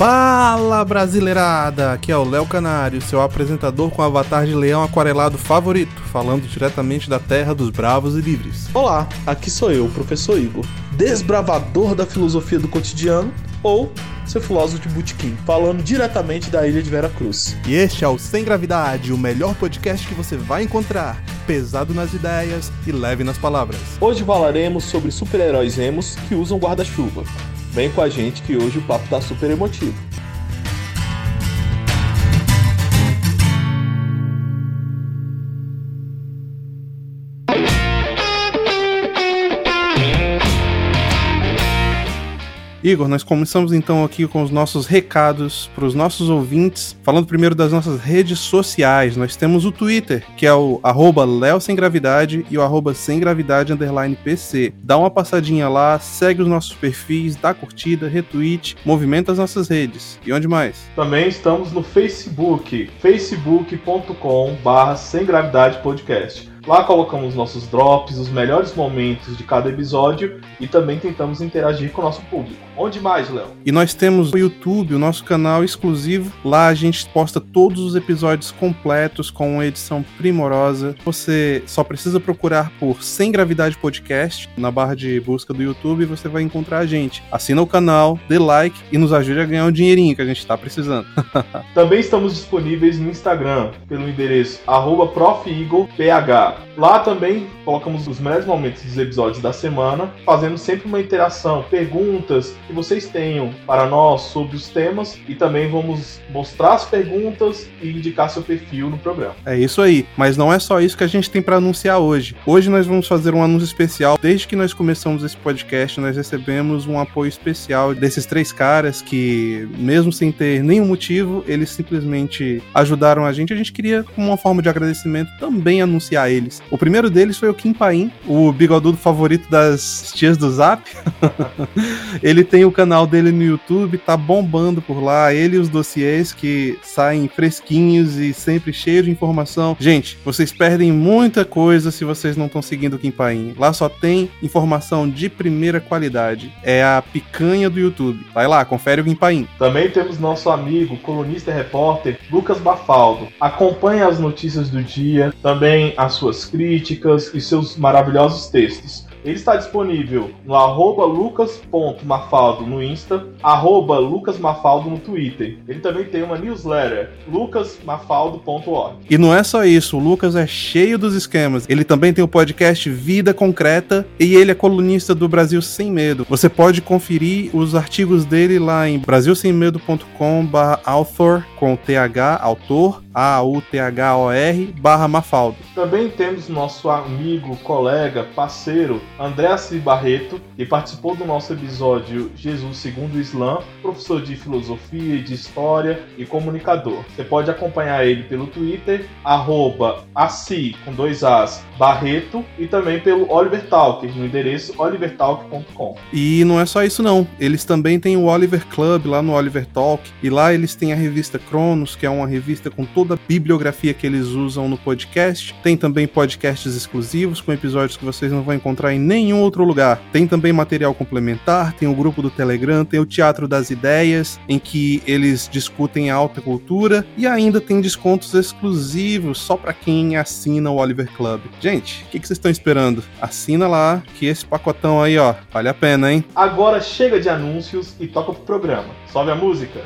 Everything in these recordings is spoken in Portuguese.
Fala brasileirada! Aqui é o Léo Canário, seu apresentador com avatar de leão aquarelado favorito, falando diretamente da terra dos bravos e livres. Olá, aqui sou eu, o professor Igor, desbravador da filosofia do cotidiano ou seu filósofo de botequim, falando diretamente da ilha de Vera Cruz. E este é o Sem Gravidade, o melhor podcast que você vai encontrar, pesado nas ideias e leve nas palavras. Hoje falaremos sobre super-heróis emos que usam guarda-chuva. Vem com a gente que hoje o papo tá super emotivo. Igor, nós começamos então aqui com os nossos recados para os nossos ouvintes, falando primeiro das nossas redes sociais. Nós temos o Twitter, que é o arroba Léo Sem Gravidade e o arroba Sem Gravidade Underline PC. Dá uma passadinha lá, segue os nossos perfis, dá curtida, retweet, movimenta as nossas redes. E onde mais? Também estamos no Facebook, facebook.com barra Sem Gravidade Podcast. Lá colocamos nossos drops, os melhores momentos de cada episódio e também tentamos interagir com o nosso público. Onde mais, Léo? E nós temos o YouTube, o nosso canal exclusivo. Lá a gente posta todos os episódios completos com uma edição primorosa. Você só precisa procurar por Sem Gravidade Podcast na barra de busca do YouTube e você vai encontrar a gente. Assina o canal, dê like e nos ajude a ganhar um dinheirinho que a gente está precisando. também estamos disponíveis no Instagram pelo endereço @profigoph. Lá também colocamos os melhores momentos dos episódios da semana, fazendo sempre uma interação, perguntas que vocês tenham para nós sobre os temas e também vamos mostrar as perguntas e indicar seu perfil no programa. É isso aí, mas não é só isso que a gente tem para anunciar hoje. Hoje nós vamos fazer um anúncio especial. Desde que nós começamos esse podcast, nós recebemos um apoio especial desses três caras que, mesmo sem ter nenhum motivo, eles simplesmente ajudaram a gente. A gente queria, como uma forma de agradecimento, também anunciar eles eles. O primeiro deles foi o Kim Paim, o bigodudo favorito das tias do Zap. ele tem o canal dele no YouTube, tá bombando por lá. Ele e os dossiês que saem fresquinhos e sempre cheios de informação. Gente, vocês perdem muita coisa se vocês não estão seguindo o Kim Paim. Lá só tem informação de primeira qualidade. É a picanha do YouTube. Vai lá, confere o Kim Paim. Também temos nosso amigo, colunista e repórter, Lucas Bafaldo. Acompanhe as notícias do dia, também as suas críticas e seus maravilhosos textos. Ele está disponível no arroba lucas.mafaldo no Insta, arroba lucasmafaldo no Twitter. Ele também tem uma newsletter, lucasmafaldo.org. E não é só isso, o Lucas é cheio dos esquemas. Ele também tem o podcast Vida Concreta e ele é colunista do Brasil Sem Medo. Você pode conferir os artigos dele lá em brasilsemmedo.com/author com TH, autor, A-U-T-H-O-R, barra Mafaldo. Também temos nosso amigo, colega, parceiro, André Assis Barreto, que participou do nosso episódio Jesus segundo o Islã, professor de filosofia e de história e comunicador. Você pode acompanhar ele pelo Twitter, arroba Assi, com dois As, Barreto, e também pelo Oliver Talker, no endereço olivertalk.com. E não é só isso não, eles também têm o Oliver Club lá no Oliver Talk, e lá eles têm a revista Cronos, que é uma revista com toda a bibliografia que eles usam no podcast. Tem também podcasts exclusivos com episódios que vocês não vão encontrar em nenhum outro lugar. Tem também material complementar, tem o grupo do Telegram, tem o Teatro das Ideias, em que eles discutem a alta cultura e ainda tem descontos exclusivos só para quem assina o Oliver Club. Gente, o que, que vocês estão esperando? Assina lá, que esse pacotão aí, ó, vale a pena, hein? Agora chega de anúncios e toca pro programa. Sobe a música.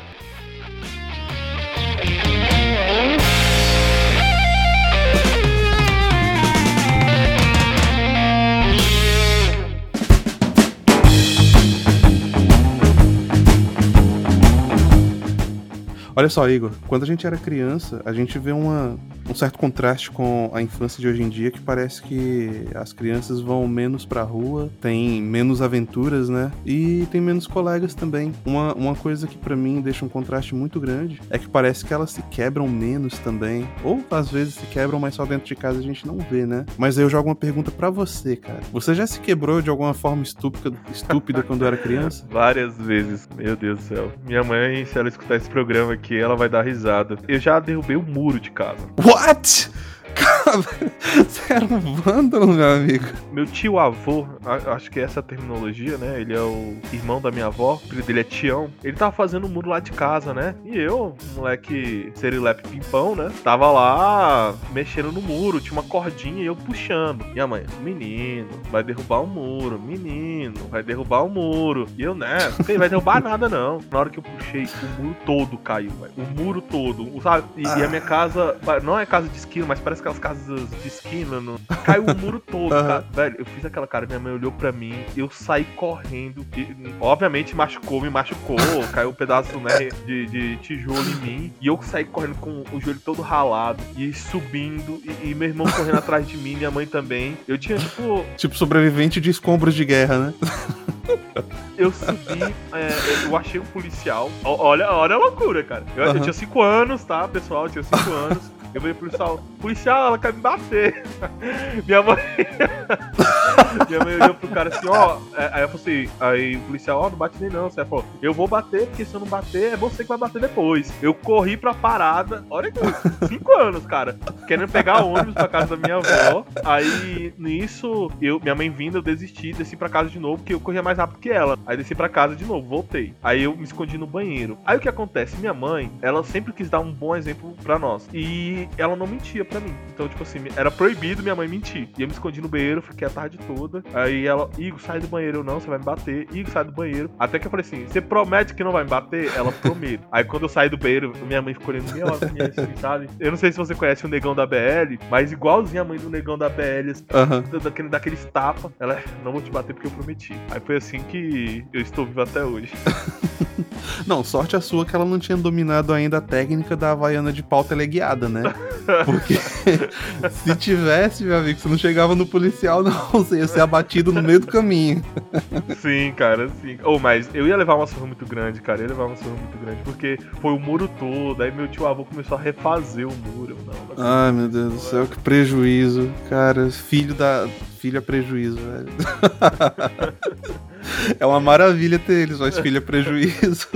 Olha só, Igor, quando a gente era criança, a gente vê uma, um certo contraste com a infância de hoje em dia, que parece que as crianças vão menos pra rua, tem menos aventuras, né? E tem menos colegas também. Uma, uma coisa que para mim deixa um contraste muito grande é que parece que elas se quebram menos também. Ou às vezes se quebram, mas só dentro de casa a gente não vê, né? Mas aí eu jogo uma pergunta para você, cara. Você já se quebrou de alguma forma estúpida, estúpida quando era criança? Várias vezes, meu Deus do céu. Minha mãe, se ela escutar esse programa aqui, ela vai dar risada. Eu já derrubei o um muro de casa. What? What? Você era um vândalo, meu amigo. Meu tio avô, a- acho que essa é a terminologia, né? Ele é o irmão da minha avó, o filho dele é Tião. Ele tava fazendo um muro lá de casa, né? E eu, moleque serilepe pimpão, né? Tava lá mexendo no muro, tinha uma cordinha e eu puxando. Minha mãe, menino, vai derrubar o muro, menino, vai derrubar o muro. E eu, né? Não vai derrubar nada não. Na hora que eu puxei, o muro todo caiu, velho. O muro todo, sabe? E, e a minha casa, não é casa de esquina, mas parece aquelas casas de esquina. No... Caiu o muro todo, Aham. cara. Velho, eu fiz aquela cara, minha mãe olhou pra mim, eu saí correndo. E, obviamente machucou, me machucou, caiu um pedaço, né, de, de tijolo em mim. E eu saí correndo com o joelho todo ralado e subindo. E, e meu irmão correndo atrás de mim, minha mãe também. Eu tinha, tipo, Tipo sobrevivente de escombros de guerra, né? eu subi, é, eu achei um policial. Olha, olha a loucura, cara. Eu, eu Aham. tinha 5 anos, tá, pessoal? Eu tinha 5 anos. Eu falei pro policial, policial, ela quer me bater. Minha mãe. Minha mãe olhou pro cara assim, ó. é, Aí eu falei assim, aí o policial, ó, não bate nem não. Você falou, eu vou bater, porque se eu não bater, é você que vai bater depois. Eu corri pra parada, olha que 5 anos, cara. Querendo pegar ônibus pra casa da minha avó. Aí, nisso, eu, minha mãe vindo, eu desisti, desci pra casa de novo, porque eu corria mais rápido que ela. Aí desci pra casa de novo, voltei. Aí eu me escondi no banheiro. Aí o que acontece? Minha mãe, ela sempre quis dar um bom exemplo pra nós. E ela não mentia pra mim. Então, tipo assim, era proibido minha mãe mentir. E eu me escondi no banheiro, fiquei a tarde toda. Aí ela, Igor, sai do banheiro. Eu, não, você vai me bater. Igor, sai do banheiro. Até que eu falei assim, você promete que não vai me bater? Ela, prometo. Aí quando eu saí do banheiro, minha mãe ficou olhando meia hora mim assim, sabe? Eu não sei se você conhece o Negão da BL, mas igualzinho a mãe do Negão da BL, assim, Aham. daquele, daqueles tapa. Ela, não vou te bater porque eu prometi. Aí foi assim que eu estou vivo até hoje. Não, sorte a sua que ela não tinha dominado ainda a técnica da Havaiana de pau teleguiada, né? Porque se tivesse, meu amigo, você não chegava no policial, não. Você ia ser abatido no meio do caminho. Sim, cara, sim. Oh, mas eu ia levar uma surra muito grande, cara. Eu ia levar uma surra muito grande, porque foi o muro todo. Aí meu tio avô começou a refazer o muro. Não, não Ai, meu Deus do céu, que prejuízo. Cara, filho da. Filho é prejuízo, velho. É uma maravilha ter eles, mas filho é prejuízo.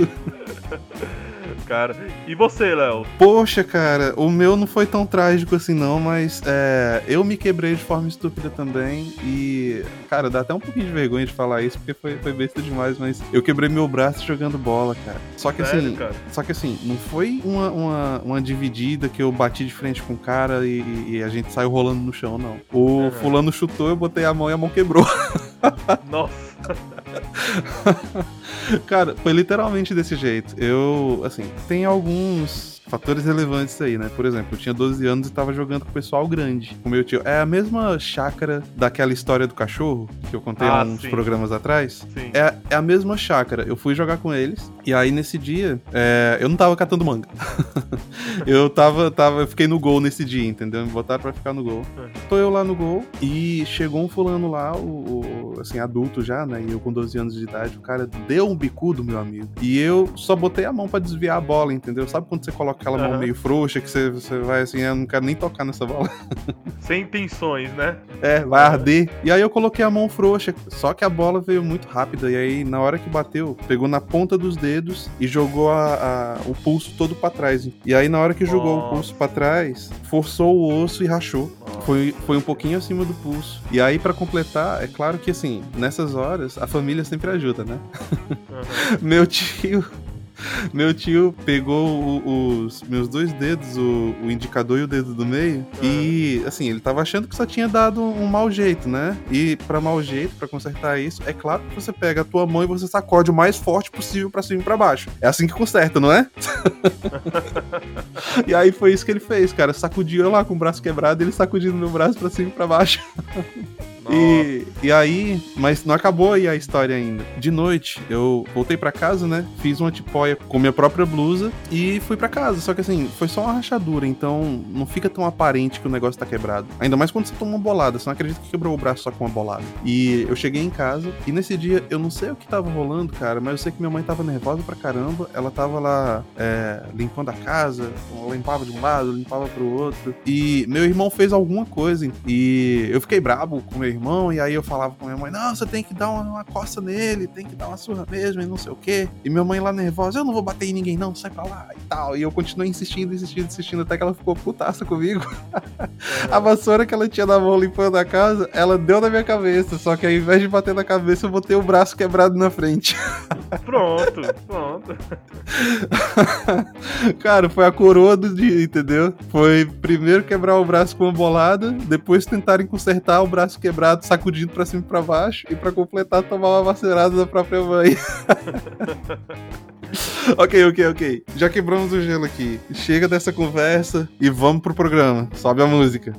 Cara. E você, Léo? Poxa, cara, o meu não foi tão trágico assim, não, mas é, eu me quebrei de forma estúpida também. E, cara, dá até um pouquinho de vergonha de falar isso, porque foi, foi besta demais, mas eu quebrei meu braço jogando bola, cara. Só que Sério, assim. cara? Só que assim, não foi uma, uma, uma dividida que eu bati de frente com o cara e, e a gente saiu rolando no chão, não. O Uhum. fulano chutou, eu botei a mão e a mão quebrou. Nossa. Cara, foi literalmente desse jeito. Eu, assim, tem alguns fatores relevantes aí, né? Por exemplo, eu tinha 12 anos e tava jogando com o pessoal grande, com meu tio. É a mesma chácara daquela história do cachorro que eu contei Ah, há uns sim. programas atrás. Sim. É, é a mesma chácara. Eu fui jogar com eles. E aí, nesse dia, é, eu não tava catando manga. eu tava, tava. Eu fiquei no gol nesse dia, entendeu? Me botaram pra ficar no gol. Uhum. Tô eu lá no gol e chegou um fulano lá, o, o- assim, adulto já, né? E eu com 12 anos de idade. O cara deu um bicudo, meu amigo. E eu só botei a mão pra desviar a bola, entendeu? Sabe quando você coloca aquela mão Aham. meio frouxa que você, você vai assim, eu não quero nem tocar nessa bola. Sem intenções, né? É, vai arder. E aí eu coloquei a mão frouxa, só que a bola veio muito rápida. E aí, na hora que bateu, pegou na ponta dos dedos e jogou a- a- o pulso todo pra trás. E aí, na hora que jogou o Nossa. pulso pra trás, forçou o osso e rachou. Nossa. Foi, foi um pouquinho acima do pulso. E aí, pra completar, é claro que assim, nessas horas, a família sempre ajuda, né? Uhum. Meu tio. Meu tio pegou o- os meus dois dedos, o, o indicador e o dedo do meio, e assim, ele tava achando que só tinha dado um mau jeito, né? E pra mau jeito, pra consertar isso, é claro que você pega a tua mão e você sacode o mais forte possível pra cima e pra baixo. É assim que conserta, não é? e aí foi isso que ele fez, cara. Sacudiu eu lá com o braço quebrado, ele sacudindo meu braço pra cima e pra baixo. E, e aí, mas não acabou aí a história ainda. De noite, eu voltei pra casa, né? Fiz uma tipóia com minha própria blusa e fui pra casa. Só que assim, foi só uma rachadura, então não fica tão aparente que o negócio tá quebrado. Ainda mais quando você toma uma bolada. Você não acredita que quebrou o braço só com uma bolada. E eu cheguei em casa e nesse dia, eu não sei o que tava rolando, cara, mas eu sei que minha mãe tava nervosa pra caramba. Ela tava lá é, limpando a casa, limpava de um lado, limpava pro outro. E meu irmão fez alguma coisa e eu fiquei brabo com meu irmão irmão, e aí eu falava com minha mãe, não, você tem que dar uma, uma coça nele, tem que dar uma surra mesmo, e não sei o quê. E minha mãe lá nervosa, eu não vou bater em ninguém não, sai pra lá, e tal. E eu continuei insistindo, insistindo, insistindo, até que ela ficou putaça comigo. a vassoura que ela tinha na mão limpando a casa, ela deu na minha cabeça, só que ao invés de bater na cabeça, eu botei o braço quebrado na frente. Pronto, pronto. Cara, foi a coroa do dia, entendeu? Foi primeiro quebrar o braço com uma bolada, depois tentarem consertar o braço quebrado, sacudindo pra cima e pra baixo, e pra completar, tomar uma vacerada da própria mãe. ok, ok, ok. Já quebramos o gelo aqui. Chega dessa conversa e vamos pro programa. Sobe a música.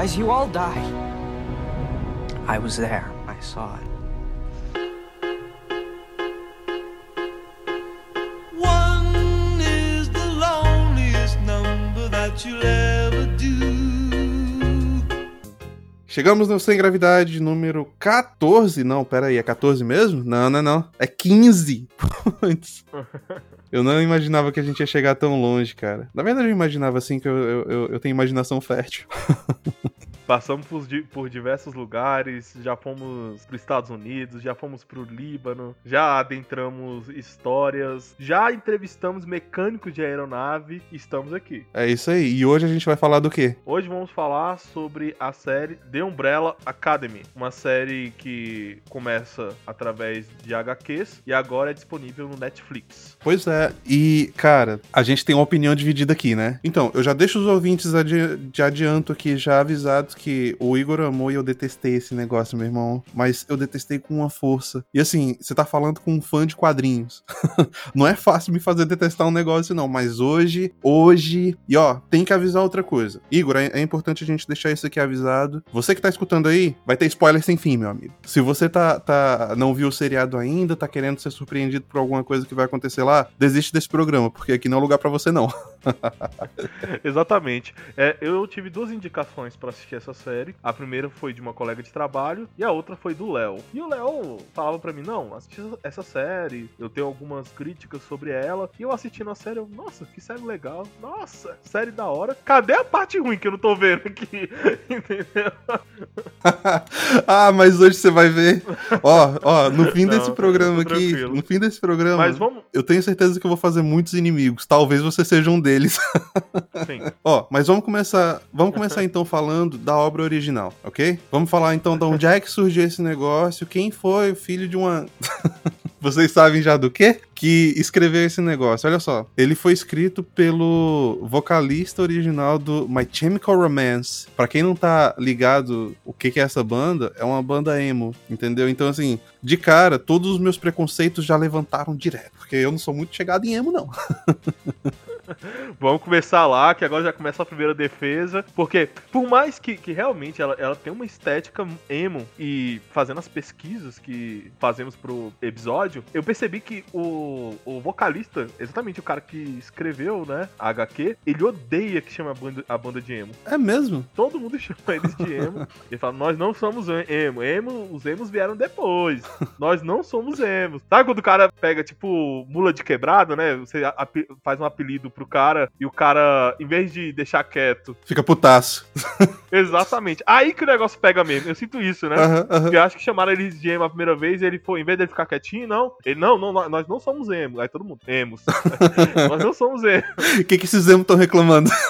Guys, you all died. I was there. Saw it. One is the loneliest number that you'll ever do. Chegamos no Sem Gravidade número 14. Não, pera aí, é 14 mesmo? Não, não é não. É 15 pontos. Eu não imaginava que a gente ia chegar tão longe, cara. Na verdade, eu imaginava assim que eu, eu- eu tenho imaginação fértil. Passamos por, por diversos lugares, já fomos para Estados Unidos, já fomos para o Líbano, já adentramos histórias, já entrevistamos mecânicos de aeronave e estamos aqui. É isso aí. E hoje a gente vai falar do quê? Hoje vamos falar sobre a série The Umbrella Academy, uma série que começa através de HQs e agora é disponível no Netflix. Pois é, e cara, a gente tem uma opinião dividida aqui, né? Então, eu já deixo os ouvintes adi- de adianto aqui já avisados que o Igor amou e eu detestei esse negócio, meu irmão. Mas eu detestei com uma força. E assim, você tá falando com um fã de quadrinhos. não é fácil me fazer detestar um negócio, não. Mas hoje, hoje. E ó, tem que avisar outra coisa. Igor, é, é importante a gente deixar isso aqui avisado. Você que tá escutando aí, vai ter spoiler sem fim, meu amigo. Se você tá, tá não viu o seriado ainda, tá querendo ser surpreendido por alguma coisa que vai acontecer lá, desiste desse programa, porque aqui não é lugar pra você, não. Exatamente. É, eu tive duas indicações pra assistir essa série. A primeira foi de uma colega de trabalho e a outra foi do Léo. E o Léo falava pra mim: Não, assisti essa série, eu tenho algumas críticas sobre ela. E eu assistindo a série, eu, nossa, que série legal. Nossa, série da hora. Cadê a parte ruim que eu não tô vendo aqui? Entendeu? ah, mas hoje você vai ver. Ó, ó, no fim Não, desse programa aqui, tranquilo. no fim desse programa, Mas vamos. eu tenho certeza que eu vou fazer muitos inimigos. Talvez você seja um deles. Sim. Ó, mas vamos começar, vamos começar então falando da obra original, ok? Vamos falar então de onde é que surgiu esse negócio, quem foi o filho de uma Vocês sabem já do quê? Que escreveu esse negócio. Olha só. Ele foi escrito pelo vocalista original do My Chemical Romance. Pra quem não tá ligado o que, que é essa banda, é uma banda emo, entendeu? Então, assim, de cara, todos os meus preconceitos já levantaram direto. Porque eu não sou muito chegado em emo, não. Vamos começar lá, que agora já começa a primeira defesa. Porque, por mais que, que realmente ela, ela tem uma estética emo, e fazendo as pesquisas que fazemos pro episódio, eu percebi que o, o vocalista, exatamente o cara que escreveu, né, a HQ, ele odeia que chama a banda, a banda de emo. É mesmo? Todo mundo chama eles de emo. Ele fala, nós não somos emo. Emo, os emos vieram depois. Nós não somos emos. Sabe quando o cara pega, tipo, mula de quebrado, né? Você faz um apelido pro cara e o cara, em vez de deixar quieto. Fica putaço. Exatamente. Aí que o negócio pega mesmo. Eu sinto isso, né? Eu acho que chamaram ele de emo a primeira vez e ele foi, em vez dele ficar quietinho, não. Ele, não, não, nós não somos emo. Aí todo mundo, emos. nós não somos emo. O que, que esses emos estão reclamando?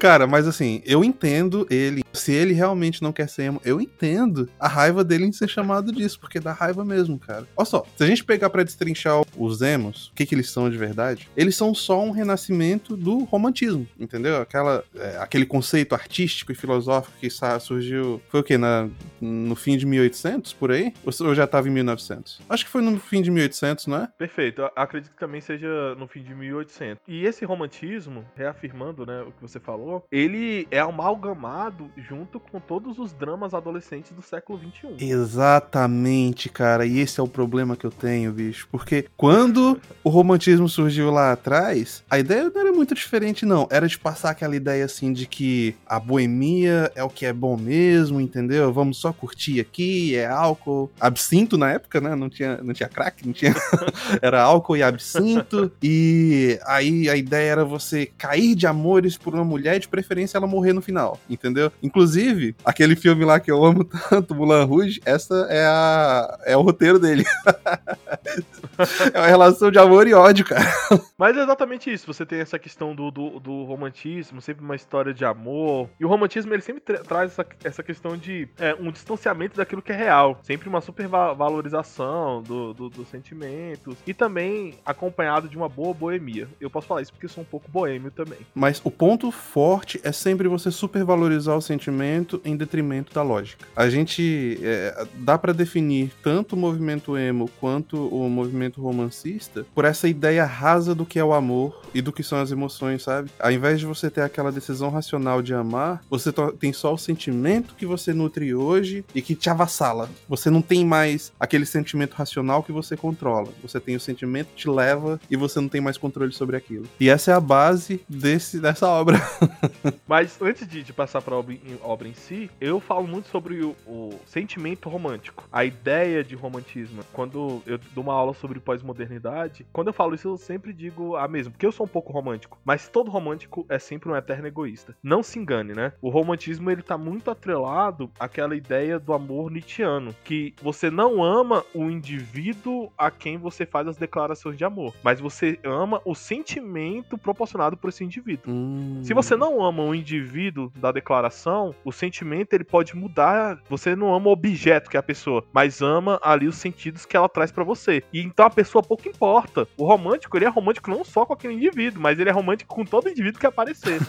Cara, mas assim, eu entendo ele. Se ele realmente não quer ser emo, eu entendo a raiva dele em ser chamado disso, porque dá raiva mesmo, cara. Olha só, se a gente pegar pra destrinchar os emos, o que, que eles são de verdade, eles são só um renascimento do romantismo, entendeu? Aquela, é, aquele conceito artístico e filosófico que surgiu. Foi o quê? Na, no fim de 1800, por aí? Ou já tava em 1900? Acho que foi no fim de 1800, não é? Perfeito. Eu acredito que também seja no fim de 1800. E esse romantismo, romantismo, reafirmando, né, o que você falou, ele é amalgamado junto com todos os dramas adolescentes do século XXI. Exatamente, cara. E esse é o problema que eu tenho, bicho. Porque quando o romantismo surgiu lá atrás, a ideia não era muito diferente, não. Era de passar aquela ideia assim de que a boemia é o que é bom mesmo, entendeu? Vamos só curtir aqui, é álcool. Absinto na época, né? Não tinha, não tinha crack, não tinha. era álcool e absinto. E aí a ideia era você cair de amores por uma mulher e de preferência ela morrer no final, entendeu? Inclusive, aquele filme lá que eu amo tanto, Mulan Rouge, essa é a é o roteiro dele. é uma relação de amor e ódio, cara. Mas é exatamente isso. Você tem essa questão do, do, do romantismo, sempre uma história de amor. E o romantismo ele sempre tra- traz essa, essa questão de é, um distanciamento daquilo que é real. Sempre uma supervalorização do, do, dos sentimentos. E também acompanhado de uma boa boemia. Eu posso falar isso porque eu sou um pouco boêmio também. Mas o ponto forte é sempre você supervalorizar o sentimento em detrimento da lógica. A gente é, dá pra definir tanto o movimento emo quanto o movimento romancista por essa ideia rasa do que é o amor e do que são as emoções, sabe? Ao invés de você ter aquela decisão racional de amar, você tem só o sentimento que você nutre hoje e que te avassala. Você não tem mais aquele sentimento racional que você controla. Você tem o sentimento que te leva e você não tem mais controle sobre aquilo. E essa é a base desse, dessa obra. Mas antes de, de passar para a obra, em- obra em si, eu falo muito sobre o, o sentimento romântico, a ideia de romantismo. Quando eu dou uma aula sobre pós-modernidade, quando eu falo isso, eu sempre digo a mesma, porque eu sou um pouco romântico. Mas todo romântico é sempre um eterno egoísta. Não se engane, né? O romantismo ele tá muito atrelado àquela ideia do amor nietzschiano, que você não ama o indivíduo a quem você faz as declarações de amor, mas você ama o sentimento proporcionado por esse indivíduo. Hum. Se você não ama o indivíduo da declaração, o sentimento ele pode mudar. Você não ama o objeto que é a pessoa, mas ama ali os sentidos que ela traz pra você. E então a pessoa pouco importa. O romântico, ele é romântico não só com aquele indivíduo, mas ele é romântico com todo indivíduo que aparecer.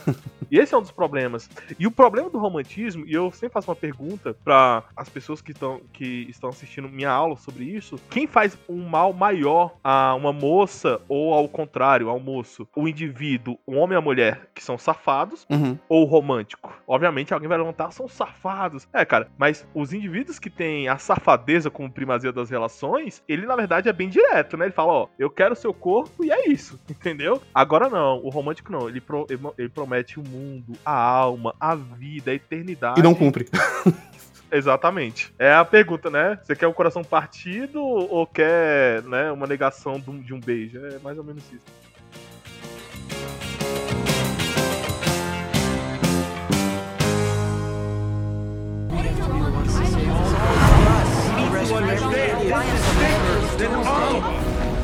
e esse é um dos problemas. E o problema do romantismo, e eu sempre faço uma pergunta pra as pessoas que estão que estão assistindo minha aula sobre isso, quem faz um mal maior a uma moça ou ao contrário, ao moço? O indivíduo, o homem e a mulher que são safados Uhum. ou romântico? Obviamente alguém vai levantar, são safados. É, cara, mas os indivíduos que têm a safadeza como primazia das relações, ele na verdade é bem direto, né? Ele fala, ó, eu quero seu corpo e é isso, entendeu? Agora não, o romântico não, ele, pro- ele- promete o mundo, a alma, a vida, a eternidade. E não cumpre. Exatamente. É a pergunta, né? Você quer o coração partido ou quer, né, uma negação de um, um beijo? É mais ou menos isso.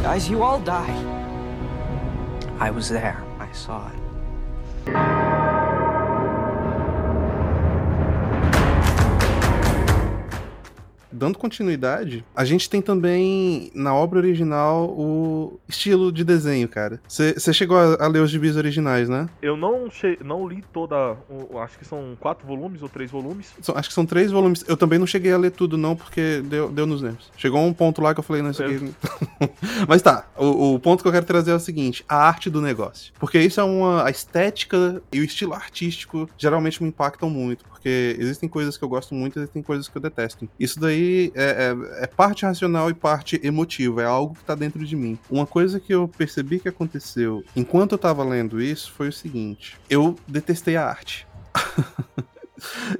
Guys, you all died. I was there. I saw it. Dando continuidade, a gente tem também na obra original o estilo de desenho, cara. Você chegou a, a ler os gibis originais, né? Eu não, che... não li toda. o- Acho que são quatro volumes ou três volumes. São- acho que são três volumes. Eu também não cheguei a ler tudo, não, porque deu, deu nos nervos. Chegou um ponto lá que eu falei, não, isso aqui. Mas tá, o, o ponto que eu quero trazer é o seguinte: a arte do negócio. Porque isso é uma. A estética e o estilo artístico geralmente me impactam muito. Porque existem coisas que eu gosto muito, existem coisas que eu detesto. Isso daí é, é- é parte racional e parte emotiva, é algo que tá dentro de mim. Uma coisa que eu percebi que aconteceu enquanto eu tava lendo isso foi o seguinte: eu detestei a arte.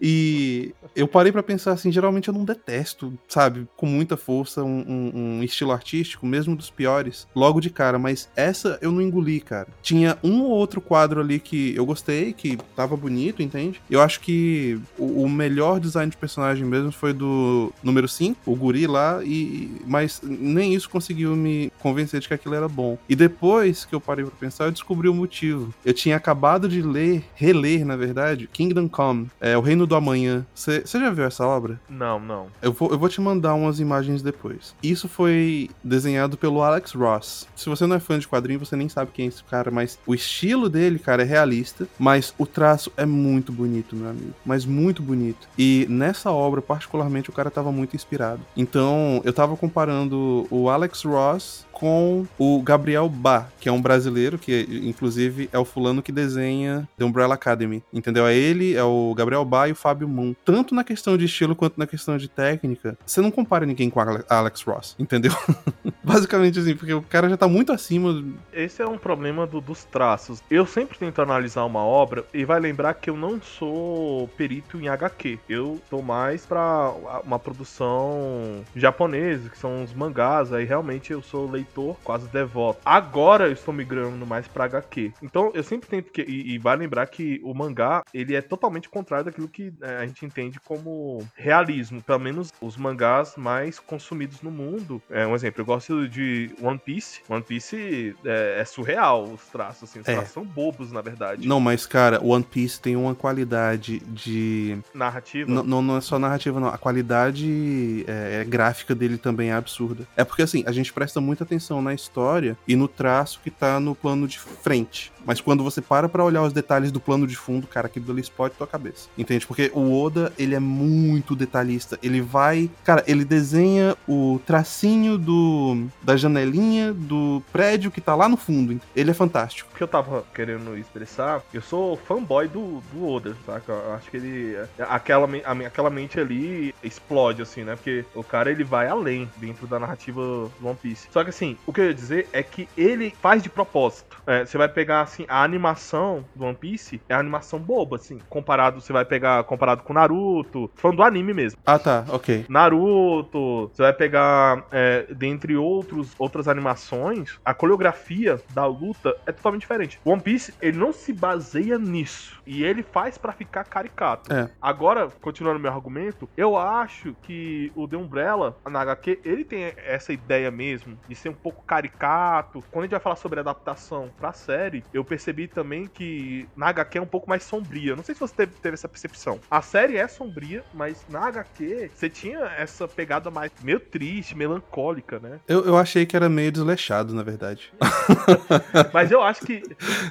E eu parei pra pensar assim, geralmente eu não detesto, sabe, com muita força um, um- um estilo artístico, mesmo dos piores, logo de cara, mas essa eu não engoli, cara. Tinha um ou outro quadro ali que eu gostei, que tava bonito, entende? Eu acho que o, o melhor design de personagem mesmo foi do número 5, o guri lá, e mas nem isso conseguiu me convencer de que aquilo era bom. E depois que eu parei pra pensar, eu descobri o motivo. Eu tinha acabado de ler, reler, na verdade, Kingdom Come. É O Reino do Amanhã. Você já viu essa obra? Não, não. Eu vou, eu vou te mandar umas imagens depois. Isso foi desenhado pelo Alex Ross. Se você não é fã de quadrinho, você nem sabe quem é esse cara, mas o estilo dele, cara, é realista, mas o traço é muito bonito, meu amigo. Mas muito bonito. E nessa obra, particularmente, o cara tava muito inspirado. Então, eu tava comparando o Alex Ross com o Gabriel Bá, que é um brasileiro, que inclusive é o fulano que desenha The Umbrella Academy. Entendeu? É ele, é o Gabriel Bá e o Fábio Moon. Tanto na questão de estilo quanto na questão de técnica, você não compara ninguém com Ale- Alex Ross, entendeu? Basicamente assim, porque o cara já tá muito acima. Esse é um problema do- dos traços. Eu sempre tento analisar uma obra e vai lembrar que eu não sou perito em HQ. Eu tô mais pra uma produção japonesa, que são os mangás. Aí realmente eu sou leitor quase devoto. Agora eu estou migrando mais pra HQ. Então eu sempre tento que. E, e vai lembrar que o mangá ele é totalmente contrário daquilo que é, a gente entende como realismo. Pelo menos os mangás mais consumidos no mundo. É um exemplo, eu gosto de One Piece. One Piece é, é surreal os traços, assim. Os É. traços são bobos, na verdade. Não, mas cara, One Piece tem uma qualidade de. Narrativa. N- Não, não é só narrativa, não. A qualidade é, é gráfica dele também é absurda. É porque, assim, a gente presta muita atenção na história e no traço que tá no plano de frente. Mas quando você para pra olhar os detalhes do plano de fundo, cara, aquilo ali explode tua cabeça. Entende? Porque o Oda, ele é muito detalhista. Ele vai. Cara, ele desenha o tracinho do da janelinha do prédio que tá lá no fundo. Ele é fantástico. O que eu tava querendo expressar, eu sou fanboy do, do Oda, saca? Eu acho que ele. Aquela, a aquela mente ali explode, assim, né? Porque o cara ele vai além dentro da narrativa One Piece. Só que assim, o que eu ia dizer é que ele faz de propósito. É, você vai pegar, assim, a animação do One Piece é a animação boba, assim. Comparado, você vai pegar comparado com Naruto, falando do anime mesmo. Ah, tá, ok. Naruto, você vai pegar, é, dentre outros, outras animações, a coreografia da luta é totalmente diferente. One Piece, ele não se baseia nisso. E ele faz pra ficar caricato. É. Agora, continuando meu argumento, eu acho que o The Umbrella, na HQ, ele tem essa ideia mesmo de ser um pouco caricato. Quando a gente vai falar sobre adaptação pra série, eu percebi também que na HQ é um pouco mais sombria. Não sei se você teve, teve essa percepção. A série é sombria, mas na HQ você tinha essa pegada mais meio triste, melancólica, né? Eu, eu achei que era meio desleixado, na verdade. Mas eu acho que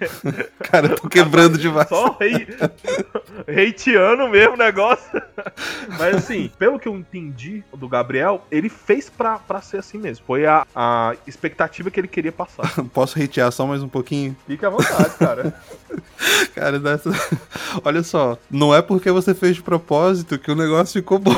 Cara, eu tô quebrando demais. Só rei... hateando mesmo o negócio. Mas assim, pelo que eu entendi do Gabriel, ele fez pra, pra ser assim mesmo. Foi a, a expectativa que ele queria passar. Posso hatear só mais um pouquinho? Fique à vontade, cara. Cara, dessa... olha só, não é porque você fez de propósito que o negócio ficou bom.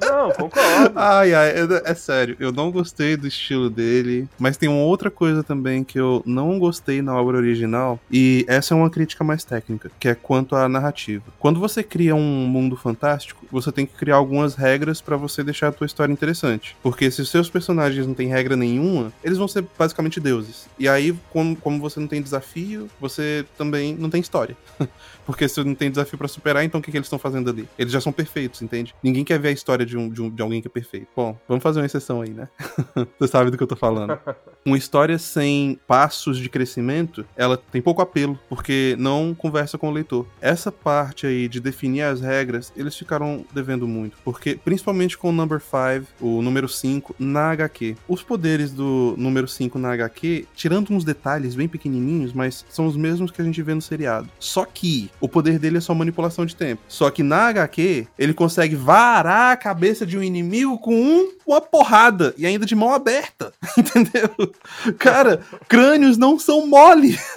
Não, concordo. Ai, ai, é, é sério, eu não gostei do estilo dele, mas tem uma outra coisa também que eu não gostei na obra original, e essa é uma crítica mais técnica, que é quanto à narrativa. Quando você cria um mundo fantástico, você tem que criar algumas regras pra você deixar a tua história interessante. Porque se os seus personagens não têm regra nenhuma, eles vão ser basicamente deuses. E aí, como, como você não tem desafio, você também não tem história. Porque se não tem desafio pra superar, então o que, que eles estão fazendo ali? Eles já são perfeitos, entende? Ninguém quer ver a história de, um, de, um- de alguém que é perfeito. Bom, vamos fazer uma exceção aí, né? Você sabe do que eu tô falando. Uma história sem passos de crescimento, ela tem pouco apelo, porque não conversa com o leitor. Essa parte aí de definir as regras, eles ficaram devendo muito. Porque, principalmente com o number 5, o número 5, na HQ. Os poderes do número 5 na HQ, tirando uns detalhes bem pequenininhos, mas são os mesmos que a gente vê no seriado. Só que o poder dele é só manipulação de tempo. Só que na HQ, ele consegue varar a cabeça de um inimigo com um, uma porrada e ainda de mão aberta. Entendeu? Cara, crânios não são mole.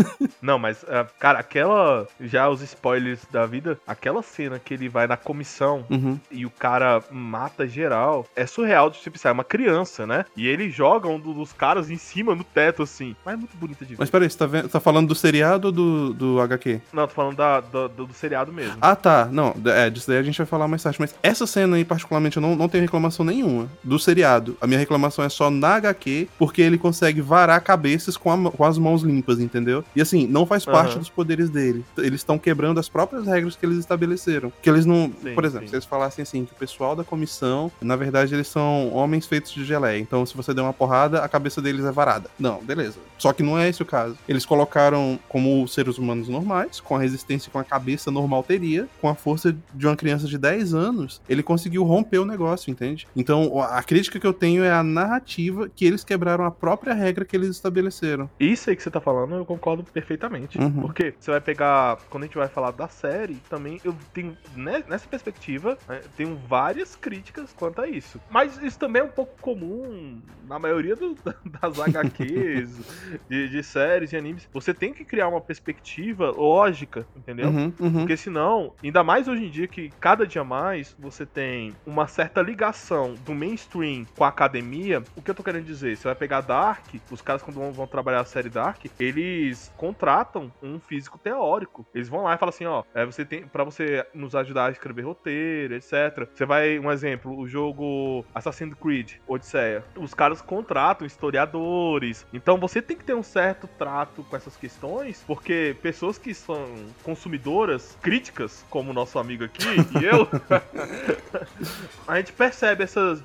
Não, mas, ah, cara, aquela. Já os spoilers da vida, aquela cena que ele vai na comissão Uhum. e o cara mata geral, é surreal de tipo, é uma criança, né? E ele joga um do- dos caras em cima no teto, assim. Mas é muito bonita de ver. Mas peraí, você tá, vendo, tá falando do seriado ou do, do HQ? Não, tô falando da, do, do- do seriado mesmo. Ah, tá. Não, é, disso daí a gente vai falar mais tarde. Mas essa cena aí, particularmente, eu não, não tenho reclamação nenhuma. Do, seriado. A minha reclamação é só na HQ, porque ele consegue varar cabeças com, a- com as mãos limpas, entendeu? E assim, não faz parte Aham. dos poderes dele. Eles estão quebrando as próprias regras que eles estabeleceram. Que eles não. Sim, por exemplo, sim. se eles falassem assim, que o pessoal da comissão, na verdade, eles são homens feitos de geleia. Então, se você der uma porrada, a cabeça deles é varada. Não, beleza. Só que não é esse o caso. Eles colocaram como seres humanos normais, com a resistência que uma cabeça normal teria, com a força de uma criança de 10 anos, ele conseguiu romper o negócio, entende? Então, a crítica que eu tenho é a narrativa que eles quebraram a própria regra que eles estabeleceram. Isso aí que você tá falando, eu concordo perfeitamente. Uhum. Porque você vai pegar. Quando a gente vai falar da série, também eu tenho. né, Nessa perspectiva, né, tenho várias críticas quanto a isso. Mas isso também é um pouco comum na maioria do- das HQs, de, de séries, de animes. Você tem que criar uma perspectiva lógica, entendeu? Uhum, uhum. Porque senão, ainda mais hoje em dia que cada dia mais você tem uma certa ligação do mainstream com a academia, o que eu tô querendo dizer? Você vai pegar Dark, os caras quando vão, vão trabalhar a série Dark, eles contratam um físico teórico. Eles vão lá e falam assim, ó, é, você tem para você nos ajudar a escrever roteiro, etc. Você vai, um exemplo, o jogo Assassin's Creed, Odisseia. Os caras contratam historiadores. Então você tem que ter um certo trato com essas questões, porque pessoas que são consumidoras críticas, como o nosso amigo aqui e eu, a gente percebe essas,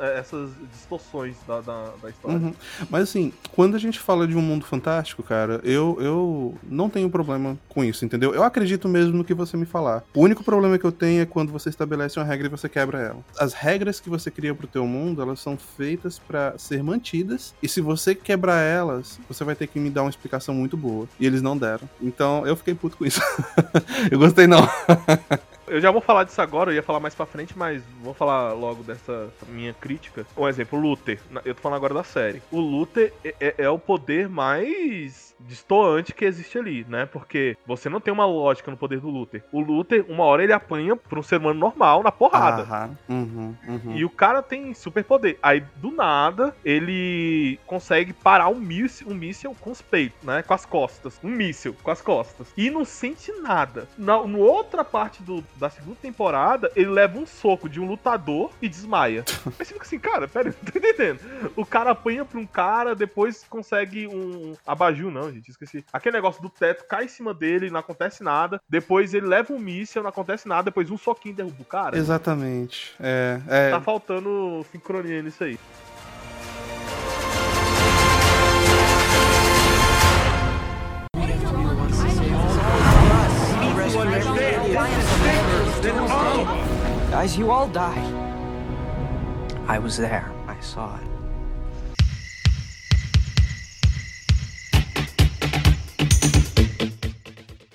eh, essas distorções da, da, da história. Uhum. Mas assim, quando a gente fala de um mundo fantástico, cara, eu, eu não tenho problema com isso, entendeu? Eu acredito mesmo no que você me falar. O único problema que eu tenho é quando você estabelece uma regra e você quebra ela. As regras que você cria pro teu mundo, elas são feitas pra ser mantidas, e se você quebrar elas, você vai ter que me dar uma explicação muito boa. E eles não deram. Então, eu fiquei puto com isso. eu gostei não. Eu já vou falar disso agora, eu ia falar mais pra frente, mas vou falar logo dessa minha crítica. Um exemplo, o Luther. Na- Eu tô falando agora da série. O Luther é, é- é o poder mais destoante que existe ali, né? Porque você não tem uma lógica no poder do Luther. O Luther, uma hora ele apanha pra um ser humano normal na porrada. Uhum, uhum. E o cara tem super poder. Aí, do nada, ele consegue parar um míssil, um míssil com os peitos, né? Com as costas. Um míssil com as costas. E não sente nada. Na no outra parte do, da segunda temporada, ele leva um soco de um lutador e desmaia. Aí você fica assim, cara, pera, não tô entendendo. O cara apanha pra um cara, depois consegue um abajur, não, gente, esqueci. Aquele negócio do teto cai em cima dele, não acontece nada. Depois ele leva um míssil, não acontece nada. Depois um soquinho derruba o cara. Exatamente. É, é, Tá faltando sincronia nisso aí. Guys, you all die. I was there. I saw it.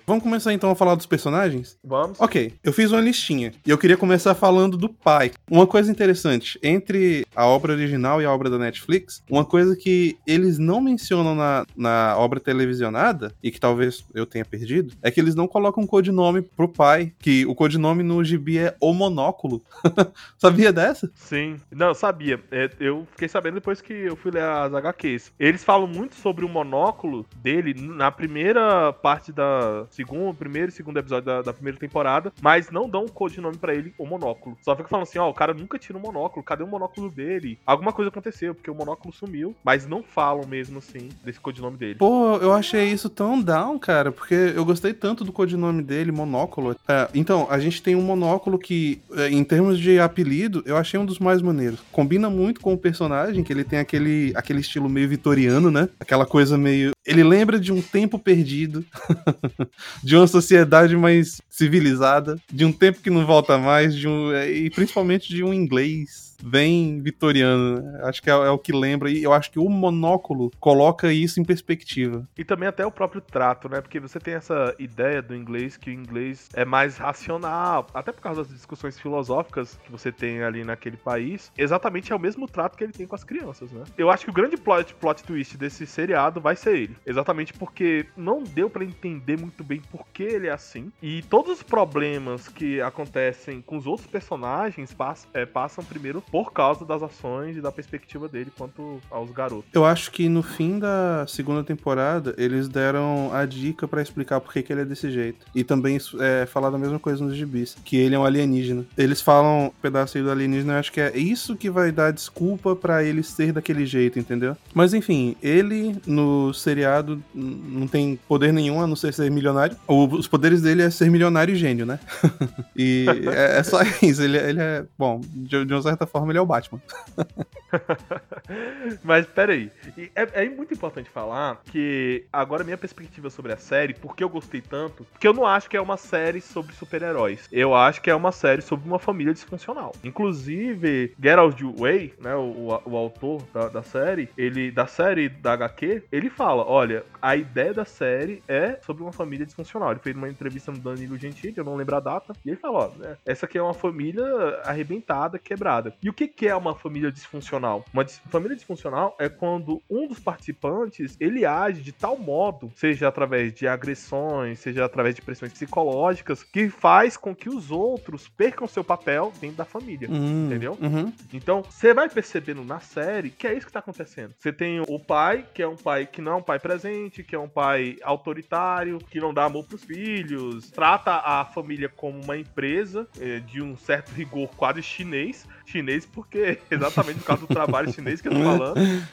Vamos começar então a falar dos personagens? Vamos. Ok, eu fiz uma listinha e eu queria começar falando do pai. Uma coisa interessante, entre a obra original e a obra da Netflix, uma coisa que eles não mencionam na, na obra televisionada, e que talvez eu tenha perdido, é que eles não colocam um codinome pro pai, que o codinome no gibi é O Monóculo. Sabia dessa? Sim. Não, sabia. É, eu fiquei sabendo depois que eu fui ler as HQs. Eles falam muito sobre o monóculo dele na primeira parte da segundo, primeiro e segundo episódio da, da primeira temporada, mas não dão um codinome pra ele, o monóculo. Só fica falando assim, ó, o cara nunca tira o monóculo, cadê o monóculo dele? Alguma coisa aconteceu, porque o monóculo sumiu, mas não falam mesmo assim desse codinome dele. Pô, eu achei isso tão down, cara, porque eu gostei tanto do codinome dele, Monóculo. É, então, a gente tem um monóculo que, é, em termos de apelido, eu achei um dos mais maneiros. Combina muito com o personagem, que ele tem aquele, aquele estilo meio vitoriano, né? Aquela coisa meio. Ele lembra de um tempo perdido, de uma sociedade mais civilizada, de um tempo que não volta mais, de um, é, e principalmente de um inglês bem vitoriano. né? Acho que é, é o que lembra, e eu acho que o monóculo coloca isso em perspectiva. E também até o próprio trato, né? Porque você tem essa ideia do inglês que o inglês é mais racional, até por causa das discussões filosóficas que você tem ali naquele país. Exatamente é o mesmo trato que ele tem com as crianças, né? Eu acho que o grande plot, plot twist desse seriado vai ser ele. Exatamente porque não deu pra entender muito bem por que ele é assim. E todos os problemas que acontecem com os outros personagens pass- é, passam primeiro por causa das ações e da perspectiva dele quanto aos garotos. Eu acho que no fim da segunda temporada, eles deram a dica pra explicar por que, ele é desse jeito. E também é, falar da mesma coisa nos gibis, que ele é um alienígena. Eles falam um pedaço do alienígena, eu acho que é isso que vai dar desculpa pra ele ser daquele jeito, entendeu? Mas enfim, ele no seriado não tem poder nenhum a não ser ser milionário. Os poderes dele é ser milionário e gênio, né? e é, é só isso. Ele, ele é. Bom, de, de uma certa forma, ele é o Batman. Mas peraí, é, é muito importante falar que agora minha perspectiva sobre a série, porque eu gostei tanto, porque eu não acho que é uma série sobre super-heróis. Eu acho que é uma série sobre uma família disfuncional. Inclusive, Geralt Way, né, o, o, o autor da, da série, ele da série da HQ, ele fala, olha, a ideia da série é sobre uma família disfuncional. Ele fez uma entrevista no Danilo Gentili, eu não lembro a data, e ele falou, ó, né, essa aqui é uma família arrebentada, quebrada. E o que, que é uma família disfuncional? Uma dis- família disfuncional é quando um dos participantes ele age de tal modo, seja através de agressões, seja através de pressões psicológicas, que faz com que os outros percam seu papel dentro da família. Hum, Entendeu? Uhum. Então, você vai percebendo na série que é isso que tá acontecendo. Você tem o pai, que é um pai que não é um pai presente, que é um pai autoritário, que não dá amor pros filhos, trata a família como uma empresa eh, de um certo rigor quase chinês. Chinês porque exatamente por causa do trabalho chinês que eu tô falando. né?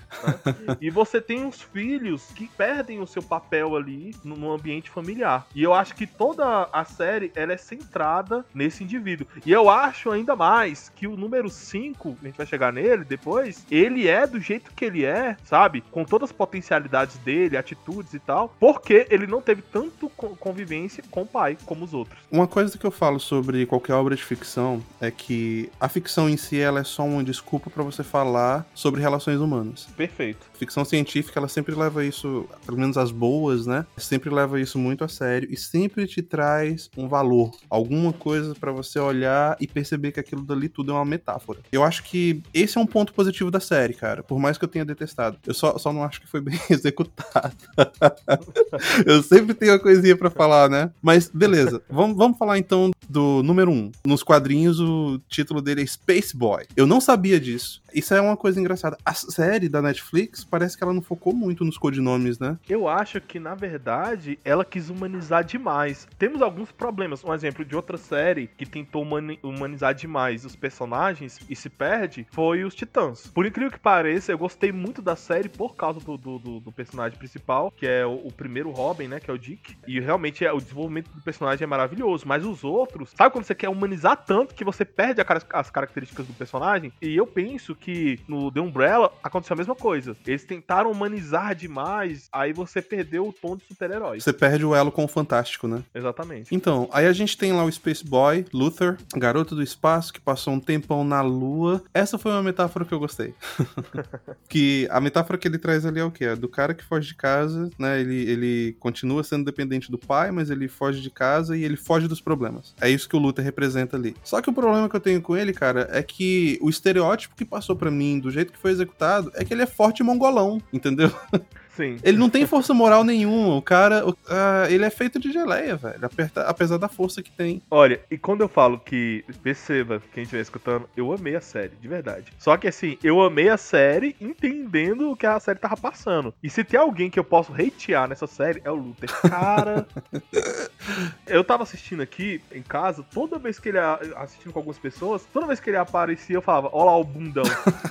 E você tem os filhos que perdem o seu papel ali no, ambiente familiar. E eu acho que toda a série ela é centrada nesse indivíduo. E eu acho ainda mais que o número 5, a gente vai chegar nele depois, ele é do jeito que ele é, sabe? Com todas as potencialidades dele, atitudes e tal, porque ele não teve tanto co- convivência com o pai como os outros. Uma coisa que eu falo sobre qualquer obra de ficção é que a ficção em ela é só uma desculpa pra você falar sobre relações humanas. Perfeito. Ficção científica ela sempre leva isso, pelo menos as boas, né? Sempre leva isso muito a sério e sempre te traz um valor, alguma coisa pra você olhar e perceber que aquilo dali tudo é uma metáfora. Eu acho que esse é um ponto positivo da série, cara. Por mais que eu tenha detestado, eu só, só não acho que foi bem executado. eu sempre tenho uma coisinha pra falar, né? Mas beleza, vamos, vamos falar então do número 1. Um. Nos quadrinhos, o título dele é Space Boy. Eu não sabia disso. Isso é uma coisa engraçada. A série da Netflix parece que ela não focou muito nos codinomes, né? Eu acho que, na verdade, ela quis humanizar demais. Temos alguns problemas. Um exemplo de outra série que tentou humani- humanizar demais os personagens e se perde foi os Titãs. Por incrível que pareça, eu gostei muito da série por causa do, do, do- do personagem principal, que é o, o primeiro Robin, né? Que é o Dick. E realmente é, o desenvolvimento do personagem é maravilhoso. Mas os outros, sabe quando você quer humanizar tanto que você perde as características do personagem? E eu penso que no The Umbrella aconteceu a mesma coisa. Eles tentaram humanizar demais, aí você perdeu o tom de super-herói. Você perde o elo com o fantástico, né? Exatamente. Então, aí a gente tem lá o Space Boy, Luther, garoto do espaço que passou um tempão na lua. Essa foi uma metáfora que eu gostei. que a metáfora que ele traz ali é o quê? É do cara que foge de casa, né? Ele, ele continua sendo dependente do pai, mas ele foge de casa e ele foge dos problemas. É isso que o Luther representa ali. Só que o problema que eu tenho com ele, cara, é que o estereótipo que passou pra mim, do jeito que foi executado, é que ele é forte mongolão, entendeu? Sim. Ele não tem força moral nenhuma. O cara, o- ah, ele é feito de geleia, velho. Apesar da força que tem. Olha, e quando eu falo que, perceba, quem estiver escutando, eu amei a série, de verdade. Só que assim, eu amei a série entendendo o que a série tava passando. E se tem alguém que eu posso hatear nessa série, é o Luther. Cara. eu tava assistindo aqui em casa, toda vez que ele. assistindo com algumas pessoas, toda vez que ele aparecia, eu falava, ó lá o bundão.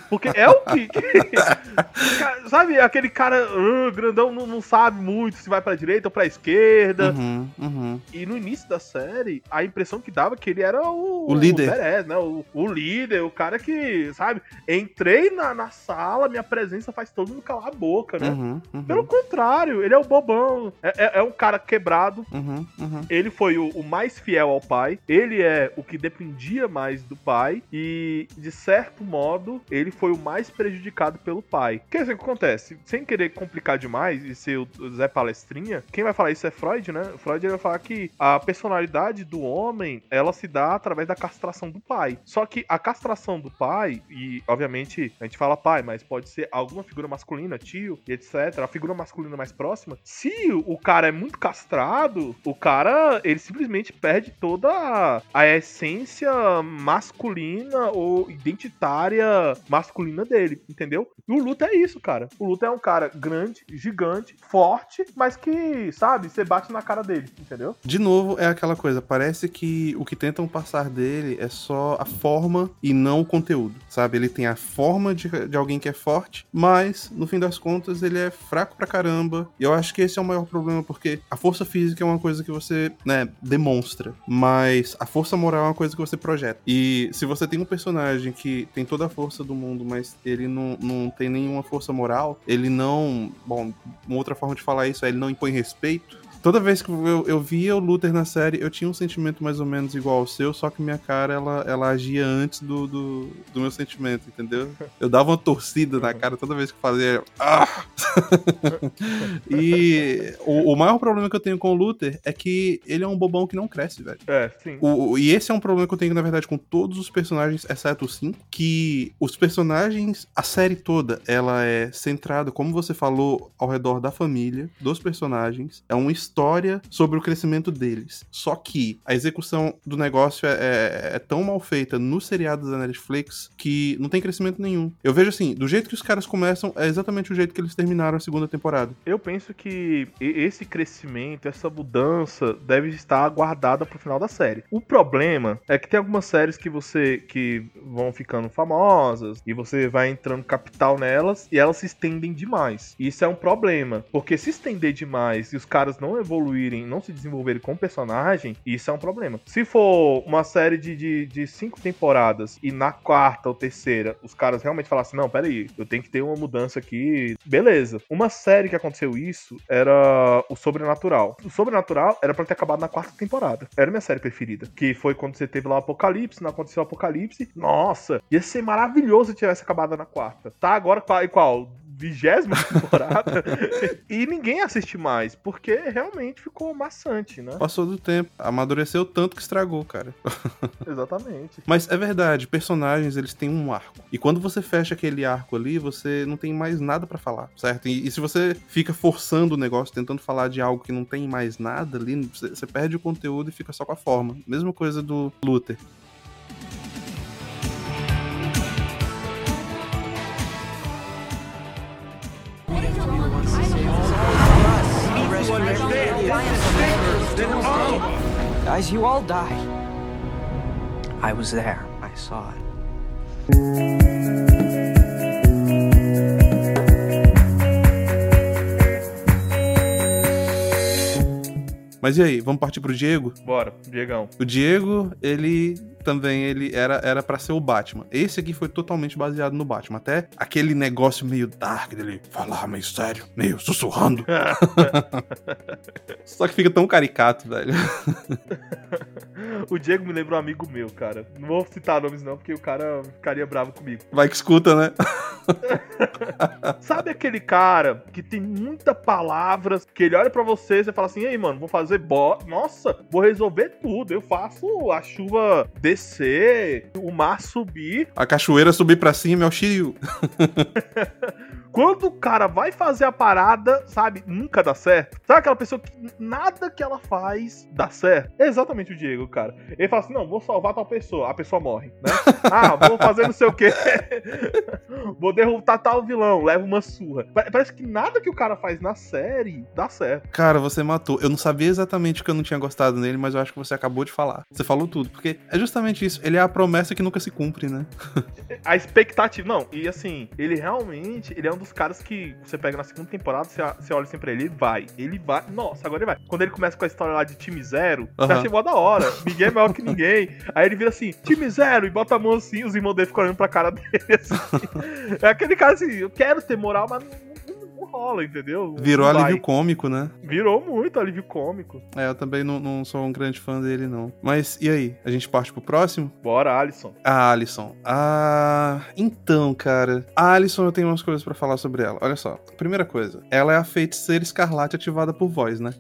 Porque é o que. Ca- Sabe, aquele cara ah, grandão não, não sabe muito se vai pra direita ou pra esquerda. Uhum, uhum. E no início da série, a impressão que dava é que ele era o, O líder. badass, né? O, o líder, o cara que, sabe? Entrei na, na sala, minha presença faz todo mundo calar a boca, né? Uhum, uhum, Pelo contrário, ele é o bobão. É, é- é um cara quebrado. uhum, uhum. Ele foi o, o mais fiel ao pai. Ele é o que dependia mais do pai. E, de certo modo, ele foi o mais prejudicado pelo pai. O que, assim, que acontece? Sem querer complicar demais e ser o Zé Palestrinha, quem vai falar isso é Freud, né? Freud ele vai falar que a personalidade do homem, ela se dá através da castração do pai. Só que a castração do pai, e obviamente a gente fala pai, mas pode ser alguma figura masculina, tio, etc. A figura masculina mais próxima. Se o cara é muito castrado, o cara, ele simplesmente perde toda a- a essência masculina ou identitária masculina dele, entendeu? E o Luta é isso, cara. O Luta é um cara grande, gigante, forte, mas que, sabe, você bate na cara dele, entendeu? De novo, é aquela coisa, parece que o que tentam passar dele é só a forma e não o conteúdo, sabe? Ele tem a forma de, de alguém que é forte, mas, no fim das contas, ele é fraco pra caramba. E eu acho que esse é o maior problema, porque a força física é uma coisa que você, né, demonstra, mas a força moral é uma coisa que você projeta. E se você tem um personagem que tem toda a força do mundo, mas ele não, não tem nenhuma força moral, ele não. Bom, uma outra forma de falar isso é ele não impõe respeito. Toda vez que eu, eu via o Luther na série, eu tinha um sentimento mais ou menos igual ao seu, só que minha cara, ela, ela agia antes do, do, do meu sentimento, entendeu? Eu dava uma torcida na cara toda vez que fazia. Ah! e o, o maior problema que eu tenho com o Luther é que ele é um bobão que não cresce, velho. É, sim. O- e esse é um problema que eu tenho, na verdade, com todos os personagens, exceto o 5, que os personagens, a série toda, ela é centrada, como você falou, ao redor da família, dos personagens. É história sobre o crescimento deles. Só que a execução do negócio é, é- é tão mal feita nos seriados da Netflix que não tem crescimento nenhum. Eu vejo assim, do jeito que os caras começam, é exatamente o jeito que eles terminaram a segunda temporada. Eu penso que esse crescimento, essa mudança deve estar guardada pro final da série. O problema é que tem algumas séries que você que vão ficando famosas e você vai entrando capital nelas e elas se estendem demais. E isso é um problema, porque se estender demais e os caras não evoluírem, não se desenvolverem com o personagem, isso é um problema. Se for uma série de, de, de cinco temporadas e na quarta ou terceira os caras realmente falassem, não, peraí, eu tenho que ter uma mudança aqui, beleza. Uma série que aconteceu isso era o Sobrenatural. O Sobrenatural era pra ter acabado na quarta temporada. Era minha série preferida. Que foi quando você teve lá o Apocalipse, não aconteceu o Apocalipse. Nossa, ia ser maravilhoso se tivesse acabado na quarta. Tá agora qual? e qual? Vigésima temporada e ninguém assiste mais, porque realmente ficou maçante, né? Passou do tempo, amadureceu tanto que estragou, cara. Exatamente. Mas é verdade, personagens eles têm um arco. E quando você fecha aquele arco ali, você não tem mais nada pra falar, certo? E, e se você fica forçando o negócio, tentando falar de algo que não tem mais nada ali, você, você perde o conteúdo e fica só com a forma. Mesma coisa do Luther. Guys, you all die. I was there. I saw it. Mas e aí, vamos partir pro Diego? Bora, Diegão. O Diego, ele também ele era era para ser o Batman. Esse aqui foi totalmente baseado no Batman, até aquele negócio meio dark dele falar meio sério, meio sussurrando. Só que fica tão caricato, velho. O Diego me lembra um amigo meu, cara. Não vou citar nomes não, porque o cara ficaria bravo comigo. Vai que escuta, né? Sabe aquele cara que tem muita palavras, que ele olha pra você e você fala assim, ei, mano, vou fazer bo... Nossa, vou resolver tudo. Eu faço a chuva descer, o mar subir. A cachoeira subir pra cima é o Shiryu. Quando o cara vai fazer a parada, sabe, nunca dá certo. Sabe aquela pessoa que nada que ela faz dá certo? É exatamente o Diego, cara. Ele fala assim: não, vou salvar tal pessoa. A pessoa morre, né? ah, vou fazer não sei o quê. vou derrotar tal vilão, leva uma surra. Pa- Parece que nada que o cara faz na série dá certo. Cara, você matou. Eu não sabia exatamente o que eu não tinha gostado nele, mas eu acho que você acabou de falar. Você falou tudo, porque é justamente isso. Ele é a promessa que nunca se cumpre, né? A expectativa. Não, e assim, ele realmente. Ele é um dos caras que você pega na segunda temporada, você, você olha assim pra ele, ele vai. Ele vai. Nossa, agora ele vai. Quando ele começa com a história lá de time zero, Aham. já chegou da hora. Ninguém é maior que ninguém. Aí ele vira assim, time zero, e bota a mão assim, os irmãos dele ficam olhando pra cara dele assim. É aquele cara assim, eu quero ter moral, mas não, não- rola, entendeu? Virou Não vai. alívio cômico, né? Virou muito alívio cômico. É, eu também não, não sou um grande fã dele, não. Mas e aí? A gente parte pro próximo? Bora, Alisson. A Alison. Ah, então, cara. A Alison eu tenho umas coisas pra falar sobre ela. Olha só. Primeira coisa, ela é a feiticeira escarlate ativada por voz, né?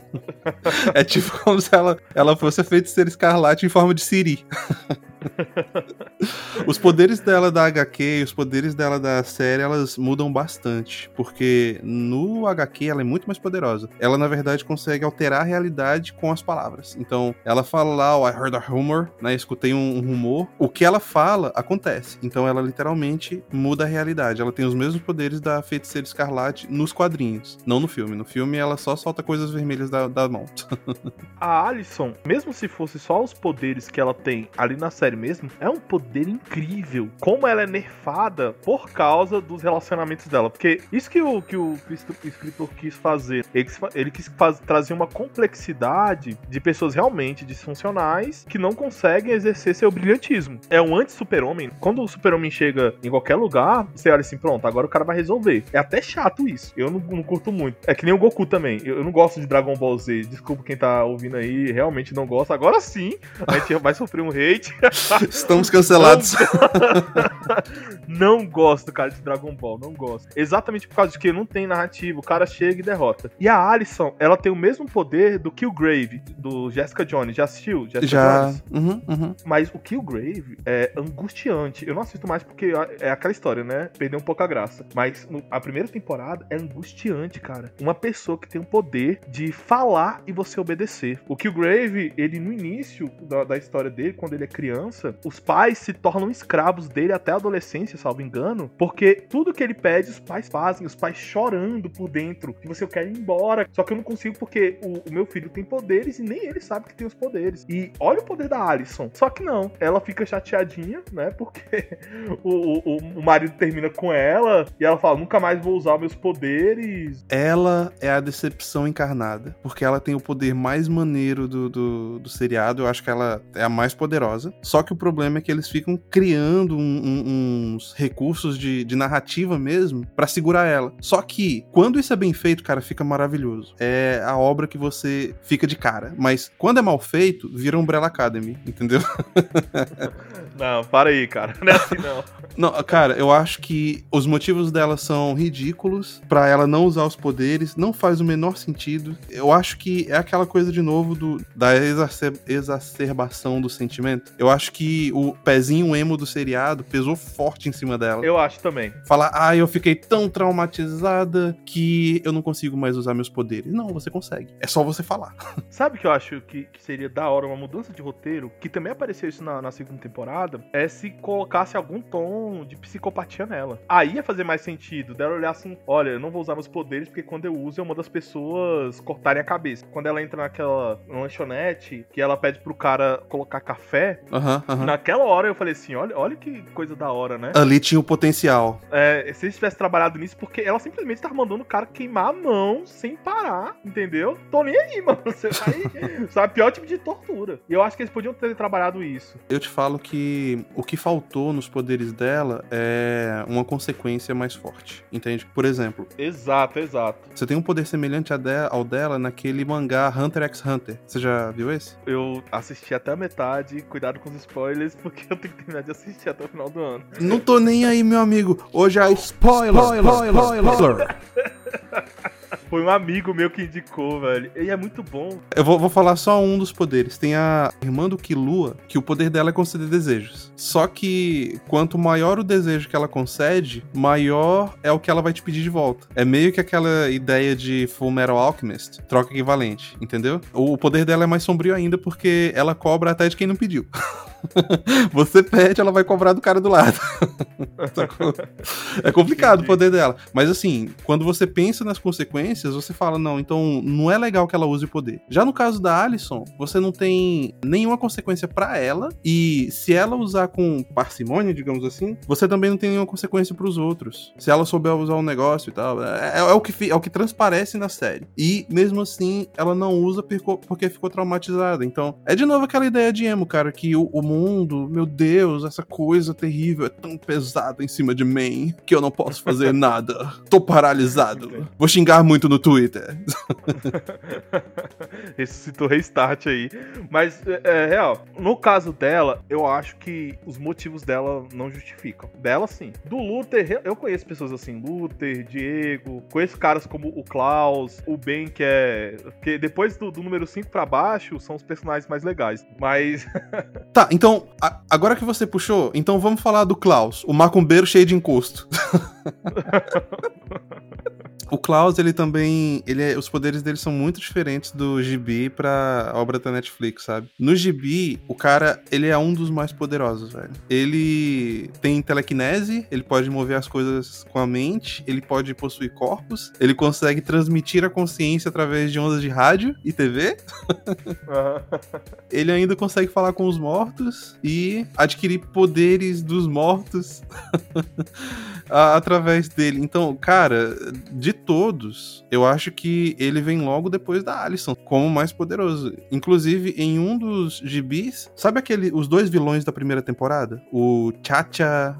é tipo como se ela, ela fosse a feiticeira escarlate em forma de Siri. os poderes dela da HQ e os poderes dela da série, elas mudam bastante. Porque no HQ ela é muito mais poderosa. Ela, na verdade, consegue alterar a realidade com as palavras. Então, ela fala lá, oh, I heard a rumor, né? Escutei um, um rumor. O que ela fala, acontece. Então, ela literalmente muda a realidade. Ela tem os mesmos poderes da feiticeira escarlate nos quadrinhos, não no filme. No filme, ela só solta coisas vermelhas da, da mão. A Alison, mesmo se fosse só os poderes que ela tem ali na série mesmo, é um poder incrível. Como ela é nerfada por causa dos relacionamentos dela. Porque isso que o, que o escritor quis fazer, ele ele quis faz- trazer uma complexidade de pessoas realmente disfuncionais que não conseguem exercer seu brilhantismo. É um anti-super-homem. Quando o super-homem chega em qualquer lugar, você olha assim, pronto, agora o cara vai resolver. É até chato isso. Eu não, não curto muito. É que nem o Goku também. Eu, eu não gosto de Dragon Ball Z. Desculpa quem tá ouvindo aí, realmente não gosta. Agora sim, a gente vai sofrer um hate. Estamos cancelados. não gosto, cara, de Dragon Ball, não gosto. Exatamente por causa de que não tem narrativa, o cara chega e derrota. E a Alison, ela tem o mesmo poder do Killgrave, do Jessica Jones. Já assistiu? Jessica Já. Jones? Uhum, uhum. Mas o Killgrave é angustiante. Eu não assisto mais porque é aquela história, né? Perdeu um pouco a graça. Mas no- a primeira temporada é angustiante, cara. Uma pessoa que tem o poder de falar e você obedecer. O Killgrave, ele no início da, da história dele, quando ele é criança, os pais se tornam escravos dele até a adolescência, salvo engano, porque tudo que ele pede, os pais fazem, os pais chorando por dentro. E você, eu quero ir embora. Só que eu não consigo porque o, o meu filho tem poderes e nem ele sabe que tem os poderes. E olha o poder da Alison. Só que não, ela fica chateadinha, né? Porque o, o, o marido termina com ela e ela fala: nunca mais vou usar meus poderes. Ela é a decepção encarnada, porque ela tem o poder mais maneiro do, do, do seriado. Eu acho que ela é a mais poderosa. Só que o problema é que eles ficam criando um- um- uns recursos de, de narrativa mesmo pra segurar ela. Só que quando isso é bem feito, cara, fica maravilhoso. É a obra que você fica de cara. Mas quando é mal feito, vira Umbrella Academy, entendeu? Não, para aí, cara. Não é assim, não. Não, cara, eu acho que os motivos dela são ridículos pra ela não usar os poderes, não faz o menor sentido. Eu acho que é aquela coisa de novo do, da exacer- exacerbação do sentimento. Eu acho que o pezinho emo do seriado pesou forte em cima dela. Eu acho também. Falar, ah, eu fiquei tão traumatizada que eu não consigo mais usar meus poderes. Não, você consegue. É só você falar. Sabe o que eu acho que, que seria da hora, uma mudança de roteiro, que também apareceu isso na, na segunda temporada, é se colocasse algum tom de psicopatia nela. Aí ia fazer mais sentido, dela olhar assim, olha, eu não vou usar meus poderes porque quando eu uso eu mando as pessoas cortarem a cabeça. Quando ela entra naquela lanchonete, que ela pede pro cara colocar café, Aham. naquela hora eu falei assim, olha, olha que coisa da hora, né? Ali tinha o potencial. É, se eles tivessem trabalhado nisso, porque ela simplesmente tava mandando o cara queimar a mão sem parar, entendeu? Tô nem aí, mano. Você vai. sabe, pior tipo de tortura. E eu acho que eles podiam ter trabalhado isso. Eu te falo que o que faltou nos poderes dela é uma consequência mais forte, entende? Por exemplo, Exato, exato. você tem um poder semelhante ao dela naquele mangá Hunter x Hunter. Você já viu esse? Eu assisti até a metade, cuidado com os spoilers, porque eu tenho que terminar de assistir até o final do ano. Não tô nem aí, meu amigo. Hoje é spoiler, spoiler, spoiler. Foi um amigo meu que indicou, velho. E é muito bom. Eu vou, vou falar só um dos poderes. Tem a irmã do Killua, que o poder dela é conceder desejos. Só que quanto maior o desejo que ela concede, maior é o que ela vai te pedir de volta. É meio que aquela ideia de Full Metal Alchemist, troca equivalente, entendeu? O poder dela é mais sombrio ainda porque ela cobra até de quem não pediu. Você pede, ela vai cobrar do cara do lado. É complicado o poder dela. Mas assim, quando você pensa nas consequências, você fala, não, então não é legal que ela use o poder. Já no caso da Alison, você não tem nenhuma consequência pra ela. E se ela usar com parcimônia, digamos assim, você também não tem nenhuma consequência pros outros. Se ela souber usar um negócio e tal. É, é o, que, é o que transparece na série. E mesmo assim, ela não usa porque ficou traumatizada. Então, é de novo aquela ideia de emo, cara, que o, o mundo, meu Deus, essa coisa terrível, é tão pesado em cima de mim que eu não posso fazer nada. Tô paralisado. Vou xingar muito no Twitter. Ressuscitou restart aí. Mas, é, é, real, no caso dela, eu acho que os motivos dela não justificam. Dela, sim. Do Luther, eu conheço pessoas assim, Luther, Diego, conheço caras como o Klaus, o Ben, que é. que depois do, do número 5 pra baixo, são os personagens mais legais. Mas. Tá, então, a- agora que você puxou, então vamos falar do Klaus, o macumbeiro cheio de encosto. O Klaus, ele também. Ele é- os poderes dele são muito diferentes do Gibi pra obra da Netflix, sabe? No Gibi, o cara, ele é um dos mais poderosos, velho. Ele tem telecinese, ele pode mover as coisas com a mente, ele pode possuir corpos, ele consegue transmitir a consciência através de ondas de rádio e TV, ele ainda consegue falar com os mortos e adquirir poderes dos mortos a- através dele. Então, cara, de todos, eu acho que ele vem logo depois da Alison, como mais poderoso. Inclusive, em um dos gibis, sabe aquele, os dois vilões da primeira temporada? O Chacha,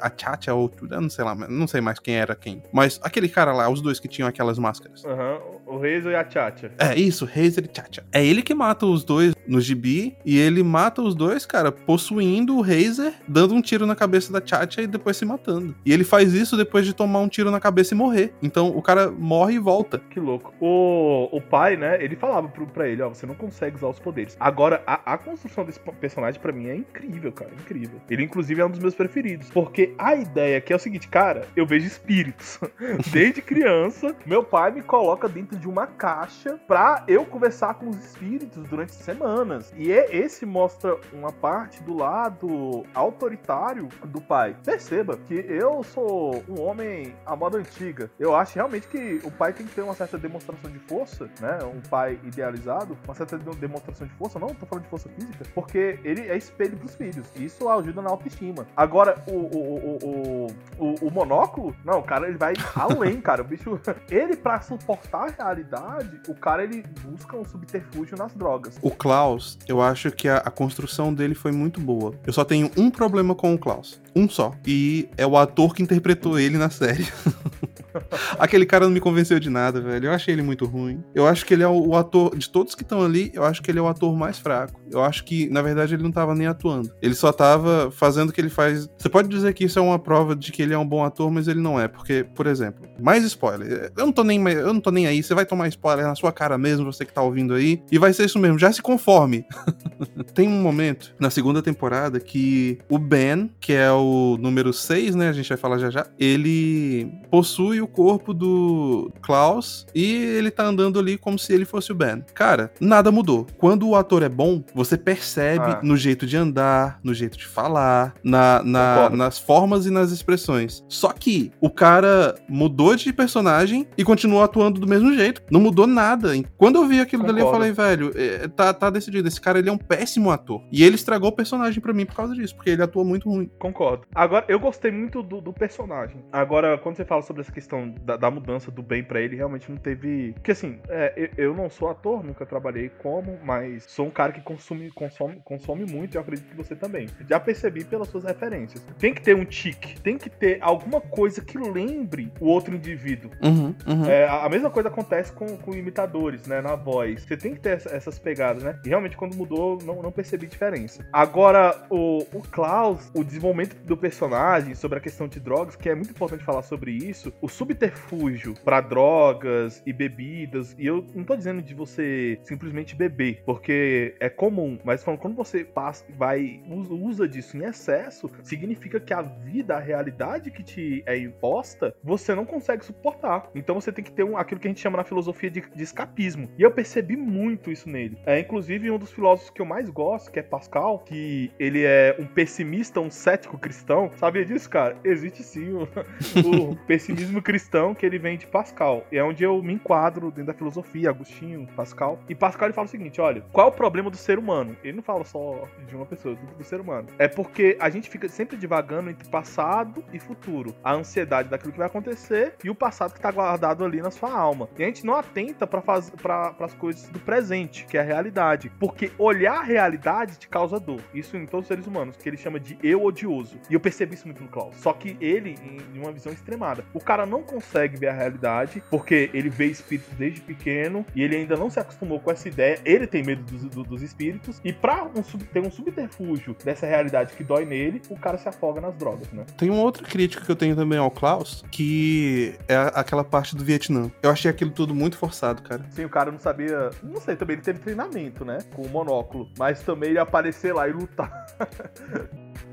a Chacha ou não sei lá, não sei mais quem era quem. Mas aquele cara lá, os dois que tinham aquelas máscaras. Aham, o Reizo e a Tchatcha. É isso, Razer e Chacha. É ele que mata os dois no gibi e ele mata os dois, cara, possuindo o Razer, dando um tiro na cabeça da Chacha e depois se matando. E ele faz isso depois de tomar um tiro na cabeça e morrer. Então o cara morre e volta. Que louco. O, o pai, né, ele falava pro, pra ele, ó, você não consegue usar os poderes. Agora, a, a construção desse personagem pra mim é incrível, cara, incrível. Ele, inclusive, é um dos meus preferidos. Porque a ideia aqui é o seguinte, cara, eu vejo espíritos. Desde criança, meu pai me coloca dentro de uma caixa pra eu conversar com os espíritos durante semanas. E é, esse mostra uma parte do lado autoritário do pai. Perceba que eu sou um homem à moda antiga. Eu acho realmente que o pai tem que ter uma certa demonstração de força, né? Um pai idealizado, uma certa de- demonstração de força. Não tô falando de força física, porque ele é espelho pros filhos. Isso ajuda na autoestima. Agora, o, o, o, o, monóculo, não, o cara ele vai além, cara. O bicho, ele pra suportar a realidade, o cara ele busca um subterfúgio nas drogas. O Klaus, eu acho que a, a construção dele foi muito boa. Eu só tenho um problema com o Klaus. Um só. E é o ator que interpretou ele na série. Aquele cara não me convenceu de nada, velho. Eu achei ele muito ruim. Eu acho que ele é o, ator. De todos que estão ali, eu acho que ele é o ator mais fraco. Eu acho que, na verdade, ele não tava nem atuando. Ele só tava fazendo o que ele faz. Você pode dizer que isso é uma prova de que ele é um bom ator, mas ele não é. Porque, por exemplo, mais spoiler. Eu não tô nem, eu não tô nem aí. Você vai tomar spoiler na sua cara mesmo, você que tá ouvindo aí. E vai ser isso mesmo. Já se conforme. Tem um momento na segunda temporada que o Ben, que é o número 6, né? A gente vai falar já já. Ele possui o corpo do Klaus e ele tá andando ali como se ele fosse o Ben. Cara, nada mudou. Quando o ator é bom, você percebe Ah. no jeito de andar, no jeito de falar, na, na- Concordo. nas formas e nas expressões. Só que o cara mudou de personagem e continuou atuando do mesmo jeito. Não mudou nada. Quando eu vi aquilo dali, eu Concordo. falei, velho, é, tá, tá decidido. Esse cara ele é um péssimo ator. E ele estragou o personagem pra mim por causa disso, porque ele atua muito ruim. Concordo. Agora, eu gostei muito do, do personagem. Agora, quando você fala sobre essa questão da, da mudança do bem pra ele, realmente não teve. Porque assim, é, eu, eu não sou ator, nunca trabalhei como, mas sou um cara que consome, consome, consome muito e eu acredito que você também. Já percebi pelas suas referências. Tem que ter um tique, tem que ter alguma coisa que lembre o outro indivíduo. Uhum, uhum. É, a a mesma coisa acontece com, com imitadores, né? Na voz. Você tem que ter essa- essas pegadas, né? E realmente, quando mudou, não, não percebi diferença. Agora, o, o Klaus, o desenvolvimento do personagem sobre a questão de drogas, que é muito importante falar sobre isso, o subterfúgio pra drogas e bebidas, e eu não tô dizendo de você simplesmente beber, porque é comum, mas falando, quando você passa, vai, usa disso em excesso, significa que a vida, a realidade que te é imposta, você não consegue suportar. Então você tem que ter um, aquilo que a gente chama na filosofia de, de escapismo. E eu percebi muito isso nele. É, inclusive, um dos filósofos que eu mais gosto, que é Pascal, que ele é um pessimista, um cético cristão. Sabia disso, cara? Existe sim o, o pessimismo cristão. Cristão que ele vem de Pascal. E é onde eu me enquadro dentro da filosofia, Agostinho, Pascal. E Pascal ele fala o seguinte: olha, qual é o problema do ser humano? Ele não fala só de uma pessoa, do, ser humano. É porque a gente fica sempre divagando entre passado e futuro. A ansiedade daquilo que vai acontecer e o passado que tá guardado ali na sua alma. E a gente não atenta para fazer para as coisas do presente, que é a realidade. Porque olhar a realidade te causa dor. Isso em todos os seres humanos, que ele chama de eu odioso. E eu percebi isso muito no Klaus. Só que ele, em uma visão extremada, o cara não consegue ver a realidade porque ele vê espíritos desde pequeno e ele ainda não se acostumou com essa ideia. Ele tem medo dos, do- dos espíritos. E pra um, ter um subterfúgio dessa realidade que dói nele, o cara se afoga nas drogas, né? Tem uma outra crítica que eu tenho também ao Klaus, que é aquela parte do Vietnã. Eu achei aquilo tudo muito forçado, cara. Sim, o cara não sabia. Não sei, também ele teve treinamento, né? Com o monóculo. Mas também ele aparecer lá e lutar.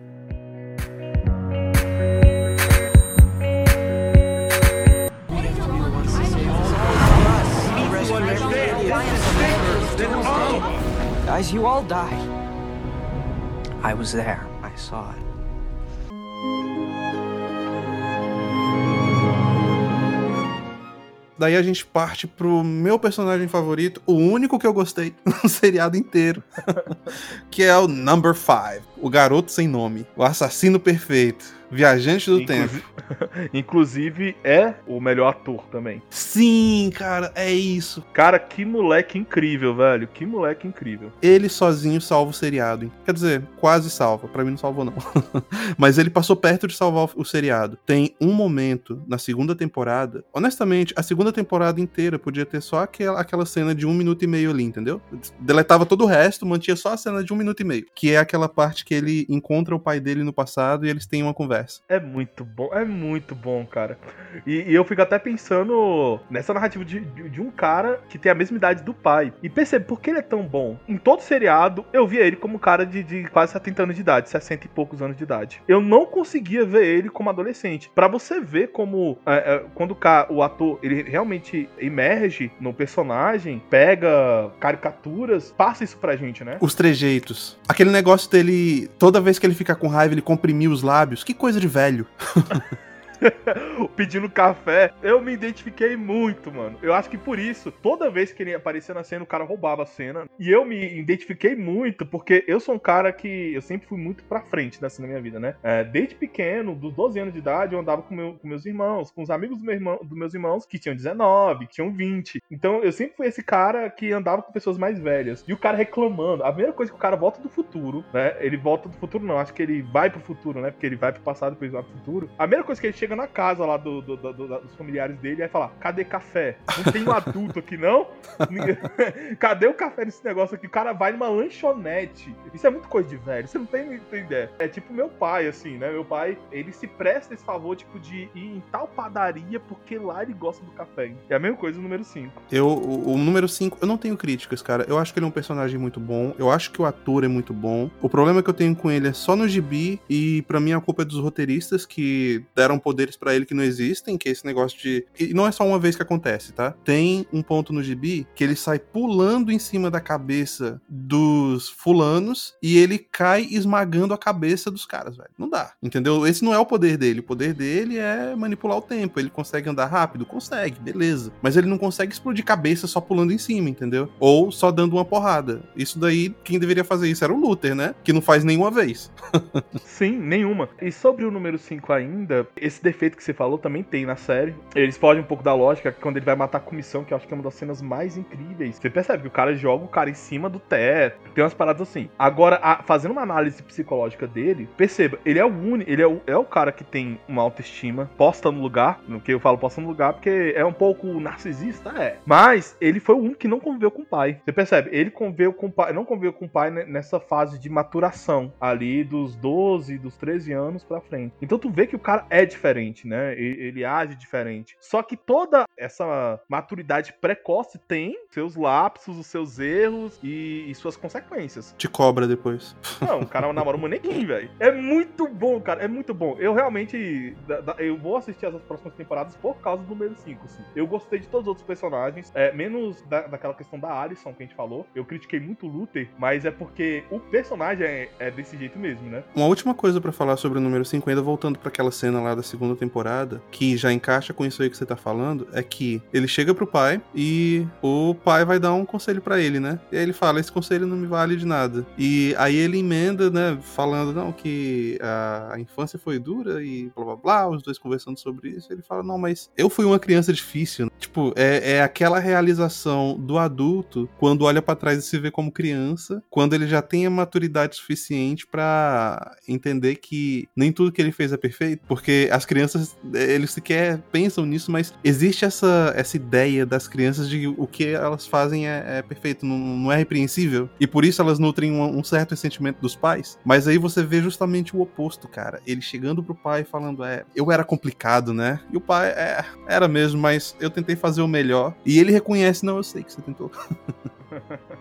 Guys, you all died. I was there. I saw it. Daí a gente parte pro meu personagem favorito, o único que eu gostei no seriado inteiro, que é o Number 5, o garoto sem nome, o assassino perfeito, viajante do Inclusive- tempo. Inclusive, é o melhor ator também. Sim, cara, é isso. Cara, que moleque incrível, velho. Que moleque incrível. Ele sozinho salva o seriado. hein? Quer dizer, quase salva. Pra mim não salvou, não. Mas ele passou perto de salvar o seriado. Tem um momento na segunda temporada. Honestamente, a segunda temporada inteira podia ter só aquela, aquela cena de um minuto e meio ali, entendeu? Deletava todo o resto, mantinha só a cena de um minuto e meio. Que é aquela parte que ele encontra o pai dele no passado e eles têm uma conversa. É muito bom, é muito bom, cara. E, e eu fico até pensando nessa narrativa de, de, de um cara que tem a mesma idade do pai. E percebe por que ele é tão bom. Em todo seriado, eu via ele como um cara de, de quase 70 anos de idade, 60 e poucos anos de idade. Eu não conseguia ver ele como adolescente. Pra você ver como é, é, quando o ator ele realmente emerge no personagem, pega caricaturas, passa isso pra gente, né? Os trejeitos. Aquele negócio dele, toda vez que ele fica com raiva, ele comprimir os lábios. Que coisa de velho. pedindo café, eu me identifiquei muito, mano. Eu acho que por isso, toda vez que ele aparecia na cena, o cara roubava a cena. E eu me identifiquei muito, porque eu sou um cara que eu sempre fui muito pra frente assim na minha vida, né? É, desde pequeno, dos 12 anos de idade, eu andava com, meu- com meus irmãos, com os amigos do meu irmão- dos meus irmãos que tinham 19, que tinham 20. Então eu sempre fui esse cara que andava com pessoas mais velhas. E o cara reclamando. A primeira coisa que o cara volta do futuro, né? Ele volta do futuro, não. Acho que ele vai pro futuro, né? Porque ele vai pro passado, depois vai pro futuro. A primeira coisa que ele chega na casa lá do, do- do- do- dos familiares dele é falar: cadê café? Não tem um adulto aqui, não? Cadê o café nesse negócio aqui? O cara vai numa lanchonete. Isso é muito coisa de velho, você não tem, não tem ideia. É tipo meu pai, assim, né? Meu pai, ele se presta esse favor, tipo, de ir em tal padaria porque lá ele gosta do café. É a mesma coisa no número 5. Eu, o, o número 5, eu não tenho críticas, cara. Eu acho que ele é um personagem muito bom. Eu acho que o ator é muito bom. O problema que eu tenho com ele é só no gibi. E pra mim a culpa é dos roteiristas que deram poderes pra ele que não existem. Que é esse negócio de. E não é só uma vez que acontece, tá? Tem um ponto no gibi que ele sai pulando em cima da cabeça dos fulanos e ele cai esmagando a cabeça dos caras, velho. Não dá. Entendeu? Esse não é o poder dele. O poder dele é manipular o tempo. Ele consegue andar rápido? Consegue, beleza. Mas ele não consegue explodir cabeça só pulando em cima, entendeu? Ou só dando uma porrada. Isso daí, quem deveria fazer isso era o Luther, né? Que não faz nenhuma vez. Sim, nenhuma. E sobre o número 5 ainda, esse defeito que você falou também tem na série. Eles fogem um pouco da lógica, quando ele vai matar a comissão, que eu acho que é uma das cenas mais incríveis. Você percebe que o cara joga o cara em cima do teto. Tem umas paradas assim. Agora, a- fazendo uma análise psicológica dele, perceba, ele é o único, ele é o, é o cara que tem uma autoestima posta no lugar. No que eu falo posta no lugar, porque é um pouco narcisista, é. Mas ele foi o único que não conviveu com o pai. Você percebe? Ele conviveu com o pai, não conviveu com o pai ne- nessa fase de maturação ali dos 12, dos 13 anos pra frente. Então tu vê que o cara é diferente, né? E- Ele age diferente. Só que toda essa maturidade precoce tem seus lapsos, os seus erros e, e suas consequências. Te cobra depois. Não, o cara namora um manequim, velho. É muito bom, cara. É muito bom. Eu realmente. da- da- Eu vou assistir as próximas temporadas por causa do número 5, assim. Eu gostei de todos os outros personagens. É, menos da, daquela questão da Alison que a gente falou. Eu critiquei muito o Luther, mas é porque o personagem é, é desse jeito mesmo, né? Uma última coisa pra falar sobre o número 5, ainda voltando pra aquela cena lá da segunda temporada, que já encaixa com isso aí que você tá falando é que ele chega pro pai e o pai vai dar um conselho pra ele, né? E aí ele fala: esse conselho não me vale de nada. E aí ele emenda, né? Falando, não, que a, a infância foi dura e blá blá blá, os dois conversando sobre isso. Ele fala: não, mas eu fui uma criança difícil. Tipo, é, é aquela realização do adulto quando olha pra trás e se vê como criança, quando ele já tem a maturidade suficiente pra entender que nem tudo que ele fez é perfeito, porque as crianças, eles sequer pensam nisso, mas existe essa, essa ideia das crianças de o que elas fazem é, é perfeito, não, não é repreensível, e por isso elas nutrem um, um certo sentimento dos pais. Mas aí você vê justamente o oposto, cara. Ele chegando pro pai falando, é, eu era complicado, né? E o pai, é, era mesmo, mas eu tentei fazer o melhor. E ele reconhece, não, eu sei que você tentou.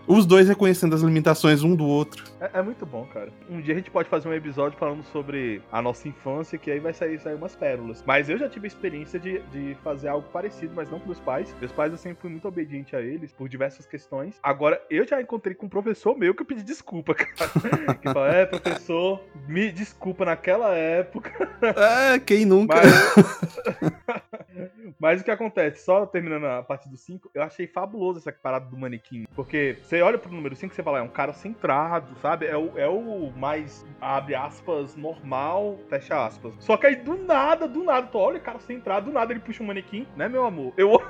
Os dois reconhecendo as limitações um do outro. É, é muito bom, cara. Um dia a gente pode fazer um episódio falando sobre a nossa infância, que aí vai sair, sair umas pérolas. Mas eu já tive a experiência de, de fazer algo parecido, mas não com meus pais. Meus pais eu sempre fui muito obediente a eles por diversas questões. Agora, eu já encontrei com um professor meu que eu pedi desculpa, cara. que fala, é, professor, me desculpa naquela época. É, quem nunca? Mas... Mas o que acontece? Só terminando a parte do 5, eu achei fabuloso essa parada do manequim. Porque você olha pro número 5 e você fala, é um cara centrado, sabe? É o, é o mais, abre aspas, normal, fecha aspas. Só que aí do nada, do nada, tu olha o cara centrado, do nada ele puxa um manequim, né, meu amor? Eu.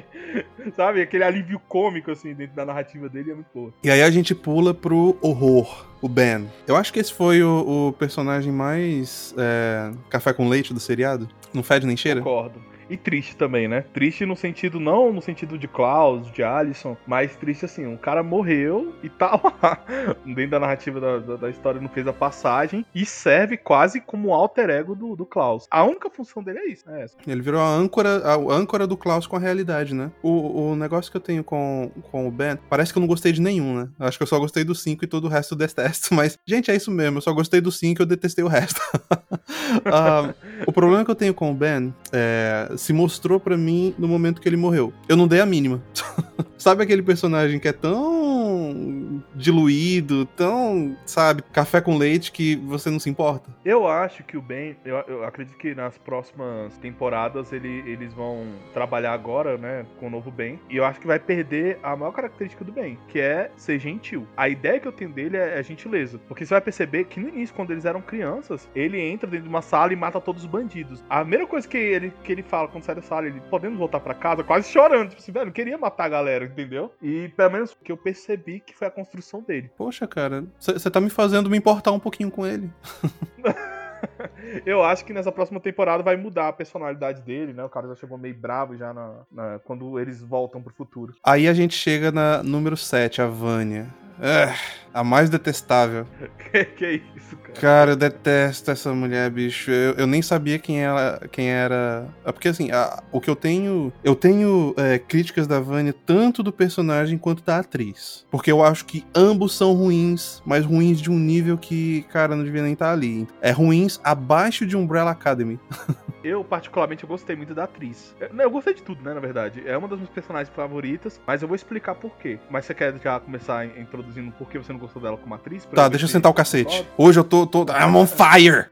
sabe? Aquele alívio cômico, assim, dentro da narrativa dele é muito boa. E aí a gente pula pro horror. O Ben. Eu acho que esse foi o, o personagem mais é, café com leite do seriado. Não fede nem cheira? Concordo. E triste também, né? Triste no sentido, não no sentido de Klaus, de Alisson, mas triste assim, um cara morreu e tá lá. Dentro da narrativa da, da, da história não fez a passagem e serve quase como alter ego do, do Klaus. A única função dele é isso, é essa. Ele virou a âncora, a âncora do Klaus com a realidade, né? O, o negócio que eu tenho com, com o Ben, parece que eu não gostei de nenhum, né? Acho que eu só gostei do 5 e todo o resto eu detesto. Mas, gente, é isso mesmo, eu só gostei do 5 e eu detestei o resto. uh, o problema que eu tenho com o Ben é, se mostrou para mim no momento que ele morreu. Eu não dei a mínima. Sabe aquele personagem que é tão diluído, tão, sabe, café com leite que você não se importa? Eu acho que o Ben, eu, eu acredito que nas próximas temporadas ele, eles vão trabalhar agora, né, com o novo Ben. E eu acho que vai perder a maior característica do Ben, que é ser gentil. A ideia que eu tenho dele é, é gentileza. Porque você vai perceber que no início, quando eles eram crianças, ele entra dentro de uma sala e mata todos os bandidos. A primeira coisa que ele, que ele fala quando sai da sala, ele podemos voltar para casa, quase chorando. Tipo assim, velho, não queria matar a galera, entendeu? E pelo menos que eu percebi que foi a construção dele. Poxa, cara, você tá me fazendo me importar um pouquinho com ele. Eu acho que nessa próxima temporada vai mudar a personalidade dele, né? O cara já chegou meio bravo já na, na, quando eles voltam pro futuro. Aí a gente chega na número 7, a Vânia. É, a mais detestável. que, que é isso, cara? Cara, eu detesto essa mulher, bicho. Eu, eu nem sabia quem ela quem era. É porque assim, a, o que eu tenho. Eu tenho é, críticas da Vânia tanto do personagem quanto da atriz. Porque eu acho que ambos são ruins, mas ruins de um nível que, cara, não devia nem estar ali. É ruins abaixo de Umbrella Academy. eu, particularmente, eu gostei muito da atriz. Eu, eu gostei de tudo, né, na verdade. É uma das minhas personagens favoritas, mas eu vou explicar por quê. Mas você quer já começar a introduzir por que você não gostou dela como atriz? Tá, deixa eu sentar o cacete. Hoje eu tô, tô. I'm on fire!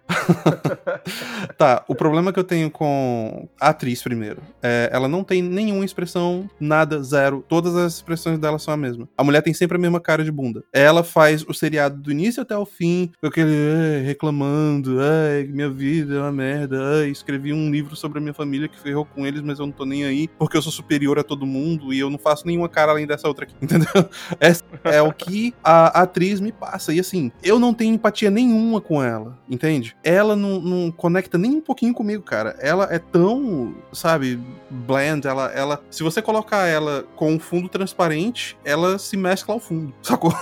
tá, o problema que eu tenho com a atriz, primeiro, é ela não tem nenhuma expressão, nada, zero. Todas as expressões dela são a mesma. A mulher tem sempre a mesma cara de bunda. Ela faz o seriado do início até o fim, com aquele reclamando, ai, minha vida é uma merda, ai, escrevi um livro sobre a minha família que ferrou com eles, mas eu não tô nem aí, porque eu sou superior a todo mundo e eu não faço nenhuma cara além dessa outra aqui, entendeu? Essa é o que a atriz me passa. E assim, eu não tenho empatia nenhuma com ela, entende? Ela não, não conecta nem um pouquinho comigo, cara. Ela é tão, sabe, bland. Ela, ela, se você colocar ela com um fundo transparente, ela se mescla ao fundo, sacou?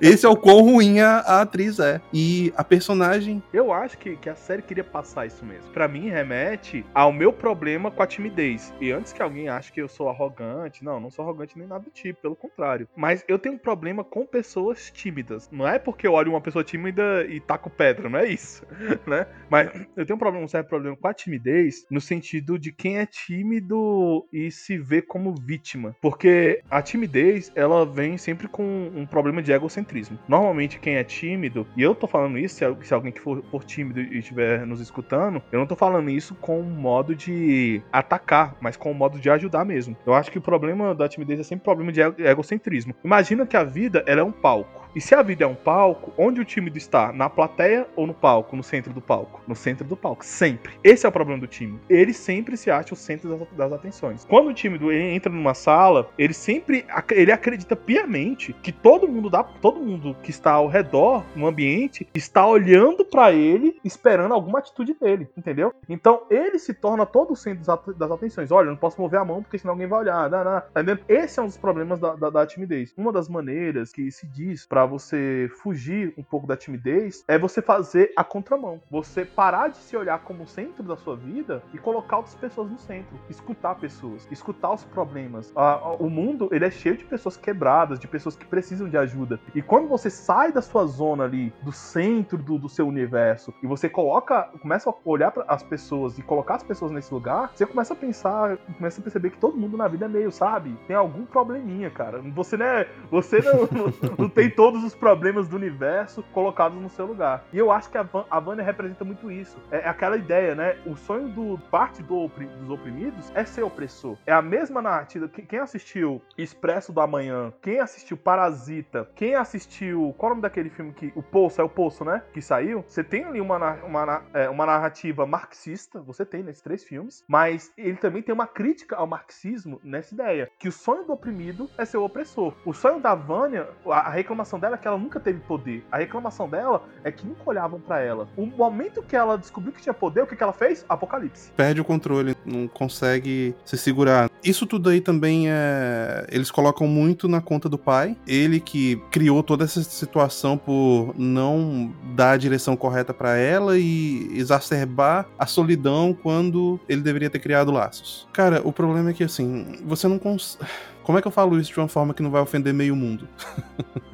Esse é o quão ruim a, a, atriz é. E a personagem. Eu acho que, que a série queria passar isso mesmo. Para mim, remete ao meu problema com a timidez. E antes que alguém ache que eu sou arrogante, não, não sou arrogante nem nada do tipo, pelo contrário. Mas eu tenho um problema com pessoas tímidas. Não é porque eu olho uma pessoa tímida e taco pedra, não é isso, né? Mas eu tenho um problema, um certo problema com a timidez no sentido de quem é tímido e se vê como vítima. Porque a timidez, ela vem sempre com um problema de ego egocentrismo. Normalmente quem é tímido, e eu tô falando isso, se, alguém que for, for tímido e estiver nos escutando, eu não tô falando isso com um modo de atacar, mas com um modo de ajudar mesmo. Eu acho que o problema da timidez é sempre problema de ego- egocentrismo. Imagina que a vida ela é um palco. E se a vida é um palco, onde o tímido está? Na plateia ou no palco? No centro do palco? No centro do palco, sempre. Esse é o problema do tímido. Ele sempre se acha o centro das, das atenções. Quando o tímido entra numa sala, ele sempre ele acredita piamente que todo mundo dá, todo mundo que está ao redor no ambiente está olhando pra ele, esperando alguma atitude dele, entendeu? Então ele se torna todo o centro das at- das atenções. Olha, eu não posso mover a mão porque senão alguém vai olhar. Não, não, tá? Esse é um dos problemas da, da, da timidez. Uma das maneiras que se diz pra você fugir um pouco da timidez é você fazer a contramão. Você parar de se olhar como o centro da sua vida e colocar outras pessoas no centro. Escutar pessoas, escutar os problemas. O mundo, ele é cheio de pessoas quebradas, de pessoas que precisam de ajuda. E quando você sai da sua zona ali, do centro do, do seu universo, e você coloca, começa a olhar para as pessoas e colocar as pessoas nesse lugar, você começa a pensar, começa a perceber que todo mundo na vida é meio, sabe? Tem algum probleminha, cara. Você não é, você não, não, tem todos os problemas do universo colocados no seu lugar. E eu acho que a, Van, a Vânia representa muito isso. É aquela ideia, né? O sonho do parte do, dos oprimidos é ser opressor. É a mesma narrativa. que- Quem assistiu Expresso do Amanhã, quem assistiu Parasita, quem assistiu. Qual é o nome daquele filme que. O Poço, é o Poço, né? Que saiu. Você tem ali uma, uma, é, uma narrativa marxista, você tem nesses três filmes, mas ele também tem uma crítica ao marxismo nessa ideia. Que o sonho do oprimido é ser o opressor. O sonho da Vânia, a reclamação dela é que ela nunca teve poder. A reclamação dela é que nunca olhavam pra ela. O momento que ela descobriu que tinha poder, o que, que ela fez? Apocalipse. Perde o controle, não consegue se segurar. Isso tudo aí também é. Eles colocam muito na conta do pai. Ele que criou toda essa situação por não dar a direção correta pra ela e exacerbar a solidão quando ele deveria ter criado laços. Cara, o problema é que assim, você não cons... Como é que eu falo isso de uma forma que não vai ofender meio mundo?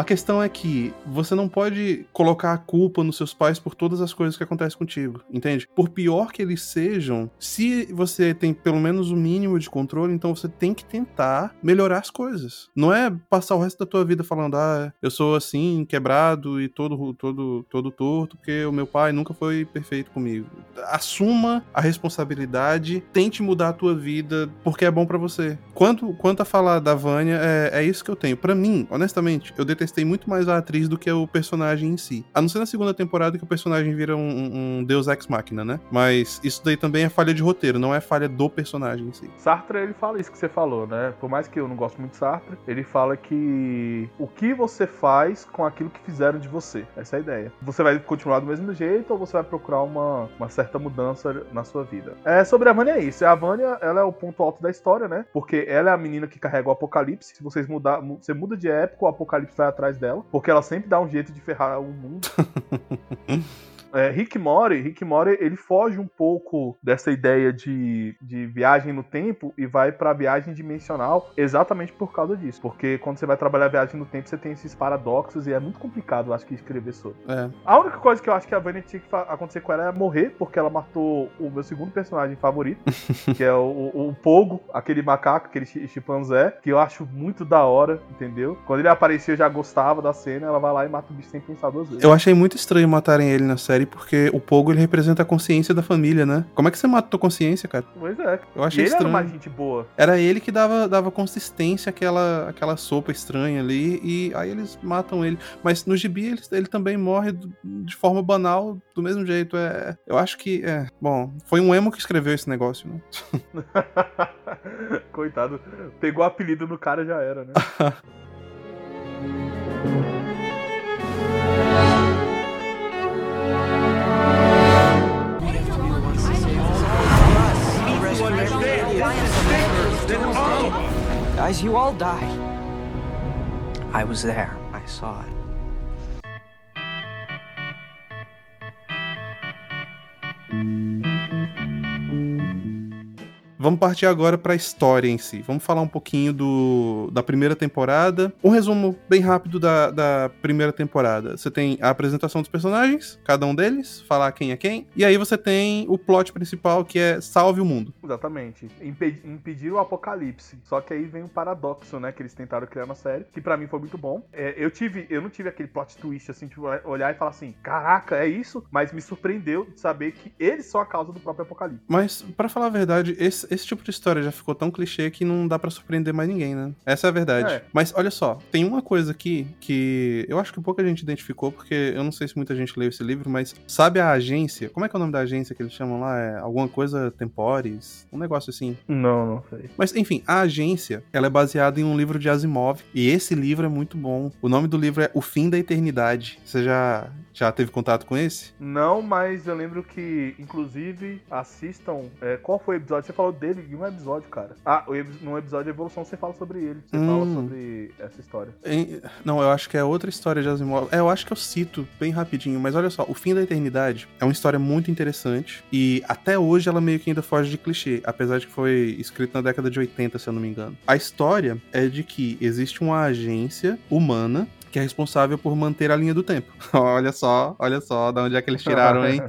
A questão é que você não pode colocar a culpa nos seus pais por todas as coisas que acontecem contigo, entende? Por pior que eles sejam, se você tem pelo menos o mínimo de controle, então você tem que tentar melhorar as coisas. Não é passar o resto da tua vida falando, ah, eu sou assim, quebrado e todo todo todo torto porque o meu pai nunca foi perfeito comigo. Assuma a responsabilidade, tente mudar a tua vida porque é bom pra você. Quanto quanto a falar da Vânia, é, é isso que eu tenho. Pra mim, honestamente, eu detestei muito mais a atriz do que o personagem em si. A não ser na segunda temporada que o personagem vira um, um- deus ex machina, né? Mas isso daí também é falha de roteiro, não é falha do personagem em si. Sartre, ele fala isso que você falou, né? Por mais que eu não gosto muito de Sartre, ele fala que o que você faz com aquilo que fizeram de você. Essa é a ideia. Você vai continuar do mesmo jeito ou você vai procurar uma, uma certa mudança na sua vida. É, sobre a Vânia é isso. A Vânia, ela é o ponto alto da história, né? Porque ela é a menina que carrega o apocalipse. Se vocês mudar, mu- você muda de época, o apocalipse vai atrás dela. Porque ela sempre dá um jeito de ferrar o mundo. É, Rick Mori, Rick Mori, ele foge um pouco dessa ideia de, de viagem no tempo e vai pra viagem dimensional exatamente por causa disso. Porque quando você vai trabalhar viagem no tempo, você tem esses paradoxos e é muito complicado, eu acho, que escrever sobre. É. A única coisa que eu acho que a Vânia tinha que acontecer com ela é morrer, porque ela matou o meu segundo personagem favorito, que é o, o, o Pogo, aquele macaco, aquele chi- chimpanzé, que eu acho muito da hora, entendeu? Quando ele aparecia, eu já gostava da cena, ela vai lá e mata o bicho sem pensar duas vezes. Eu achei muito estranho matarem ele na série, porque o Pogo ele representa a consciência da família, né? Como é que você mata a tua consciência, cara? Pois é. Eu E achei ele era estranho. uma gente boa. Era ele que dava, dava consistência àquela, àquela sopa estranha ali, e aí eles matam ele. Mas no gibi ele, ele também morre de forma banal, do mesmo jeito. É, eu acho que. É, bom, foi um emo que escreveu esse negócio, né? Coitado. Pegou o apelido no cara já era, né? Guys, you all die. I was there. I saw it. Vamos partir agora pra história em si. Vamos falar um pouquinho do, da primeira temporada. Um resumo bem rápido da, da primeira temporada. Você tem a apresentação dos personagens, cada um deles, falar quem é quem. E aí você tem o plot principal, que é salve o mundo. Exatamente. Impe- impedir o apocalipse. Só que aí vem um paradoxo, né? Que eles tentaram criar na série, que pra mim foi muito bom. É, eu tive, eu não tive aquele plot twist, assim, tipo, olhar e falar assim, caraca, é isso? Mas me surpreendeu de saber que eles são a causa do próprio apocalipse. Mas, pra falar a verdade, esse, esse tipo de história já ficou tão clichê que não dá pra surpreender mais ninguém, né? Essa é a verdade. É. Mas olha só, tem uma coisa aqui que eu acho que pouca gente identificou, porque eu não sei se muita gente leu esse livro, mas sabe a agência? Como é que é o nome da agência que eles chamam lá? É alguma coisa Tempores? Um negócio assim. Não, não sei. Mas enfim, a agência, ela é baseada em um livro de Asimov, e esse livro é muito bom. O nome do livro é O Fim da Eternidade. Você já já teve contato com esse? Não, mas eu lembro que, inclusive, assistam. é, qual foi o episódio? Você falou dele em um episódio, cara. Ah, no episódio de Evolução você fala sobre ele. Você Hum. fala sobre essa história. Não, eu acho que é outra história de Asimov. É, eu acho que eu cito bem rapidinho, mas olha só, O Fim da Eternidade é uma história muito interessante e até hoje ela meio que ainda foge de clichê, apesar de que foi escrito na década de 80, se eu não me engano. A história é de que existe uma agência humana que é responsável por manter a linha do tempo. olha só, olha só, da onde é que eles tiraram, hein?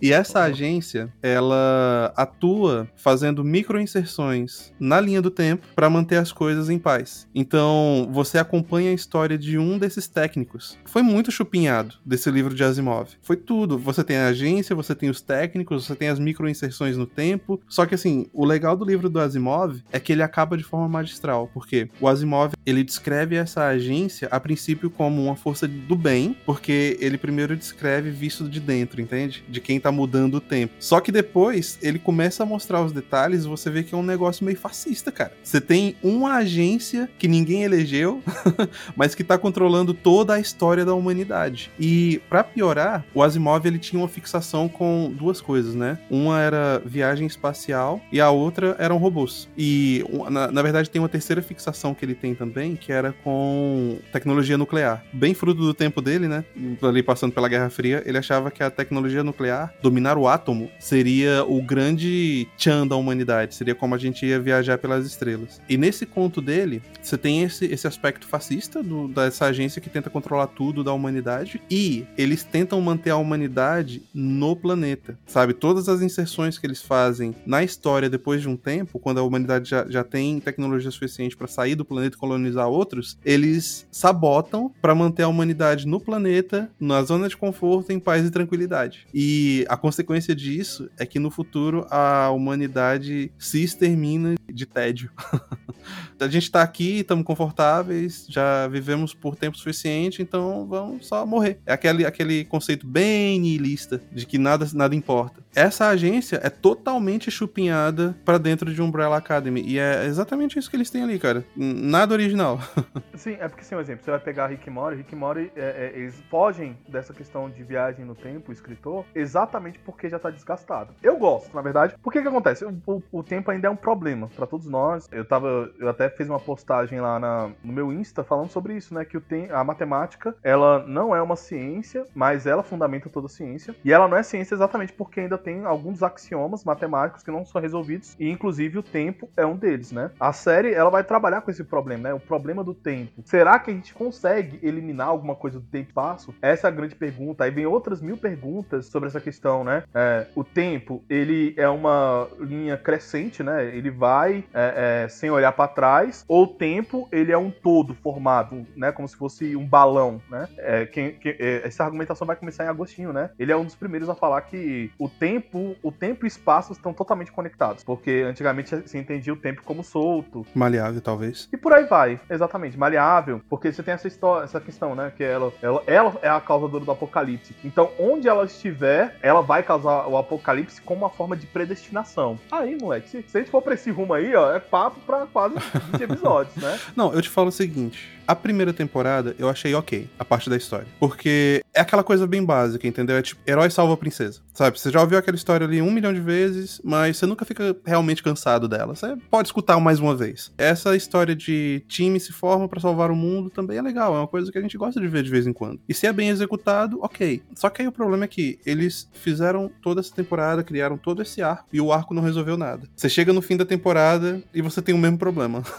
E essa agência, ela atua fazendo microinserções na linha do tempo para manter as coisas em paz. Então, você acompanha a história de um desses técnicos. Foi muito chupinhado desse livro de Asimov. Foi tudo. Você tem a agência, você tem os técnicos, você tem as microinserções no tempo. Só que assim, o legal do livro do Asimov é que ele acaba de forma magistral, porque o Asimov, ele descreve essa agência a princípio como uma força do bem, porque ele primeiro descreve visto de dentro, entende? De quem tá mudando o tempo. Só que depois ele começa a mostrar os detalhes e você vê que é um negócio meio fascista, cara. Você tem uma agência que ninguém elegeu, mas que tá controlando toda a história da humanidade. E pra piorar, o Asimov ele tinha uma fixação com duas coisas, né? Uma era viagem espacial e a outra eram robôs. E na, na verdade tem uma terceira fixação que ele tem também, que era com tecnologia nuclear. Bem fruto do tempo dele, né? Ali passando pela Guerra Fria, ele achava que a tecnologia nuclear, dominar o átomo, seria o grande tchan da humanidade, seria como a gente ia viajar pelas estrelas. E nesse conto dele, você tem esse, esse aspecto fascista do- dessa agência que tenta controlar tudo da humanidade e eles tentam manter a humanidade no planeta, sabe? Todas as inserções que eles fazem na história depois de um tempo, quando a humanidade já, já tem tecnologia suficiente para sair do planeta e colonizar outros, eles sabotam para manter a humanidade no planeta, na zona de conforto, em paz e tranquilidade. E a consequência disso é que no futuro a humanidade se extermina de tédio. a gente tá aqui, estamos confortáveis, já vivemos por tempo suficiente, então vamos só morrer. É aquele, aquele conceito bem nihilista de que nada, nada importa. Essa agência é totalmente chupinhada pra dentro de Umbrella Academy e é exatamente isso que eles têm ali, cara. Nada original. Sim, é porque, assim, um exemplo, você vai pegar Rick Morty, Rick Morty, é, é, eles fogem dessa questão de viagem no tempo, o escritor, exatamente porque já tá desgastado. Eu gosto, na verdade. Por que acontece? O, o- o tempo ainda é um problema pra todos nós. Eu tava, eu até fiz uma postagem lá na- no meu Insta falando sobre isso, né, que tem, a matemática, ela não é uma ciência, mas ela fundamenta toda a ciência, e ela não é ciência exatamente porque ainda tem alguns axiomas matemáticos que não são resolvidos, e inclusive o tempo é um deles, né? A série, ela vai trabalhar com esse problema, né? O problema do tempo. Será que a gente consegue eliminar alguma coisa do tempo espaço? Essa é a grande pergunta. Aí vem outras mil perguntas sobre essa questão, né? É, o tempo, ele é uma linha crescente, né? Ele vai é, é, sem olhar para trás, ou o tempo, ele é um todo formado, né? Como se fosse um balão, né? É, quem- quem- é, essa argumentação vai começar em Agostinho, né? Ele é um dos primeiros a falar que o tempo, o tempo e espaço estão totalmente conectados, porque antigamente se entendia o tempo como solto, Maleável, talvez. e por aí vai, exatamente, maleável, porque você tem essa história, essa questão, né, que ela, ela, ela é a causadora do apocalipse. Então, onde ela estiver, ela vai causar o apocalipse como uma forma de predestinação. Aí, moleque, se, se a gente for pra esse rumo aí, ó, é papo pra quase 20 episódios, né? Não, eu te falo o seguinte. A primeira temporada eu achei ok, a parte da história. Porque é aquela coisa bem básica, entendeu? É tipo, herói salva a princesa, sabe? Você já ouviu aquela história ali um milhão de vezes, mas você nunca fica realmente cansado dela. Você pode escutar mais uma vez. Essa história de time se forma pra salvar o mundo também é legal, é uma coisa que a gente gosta de ver de vez em quando. E se é bem executado, ok. Só que aí o problema é que eles fizeram toda essa temporada, criaram todo esse arco, e o arco não resolveu nada. Você chega no fim da temporada e você tem o mesmo problema.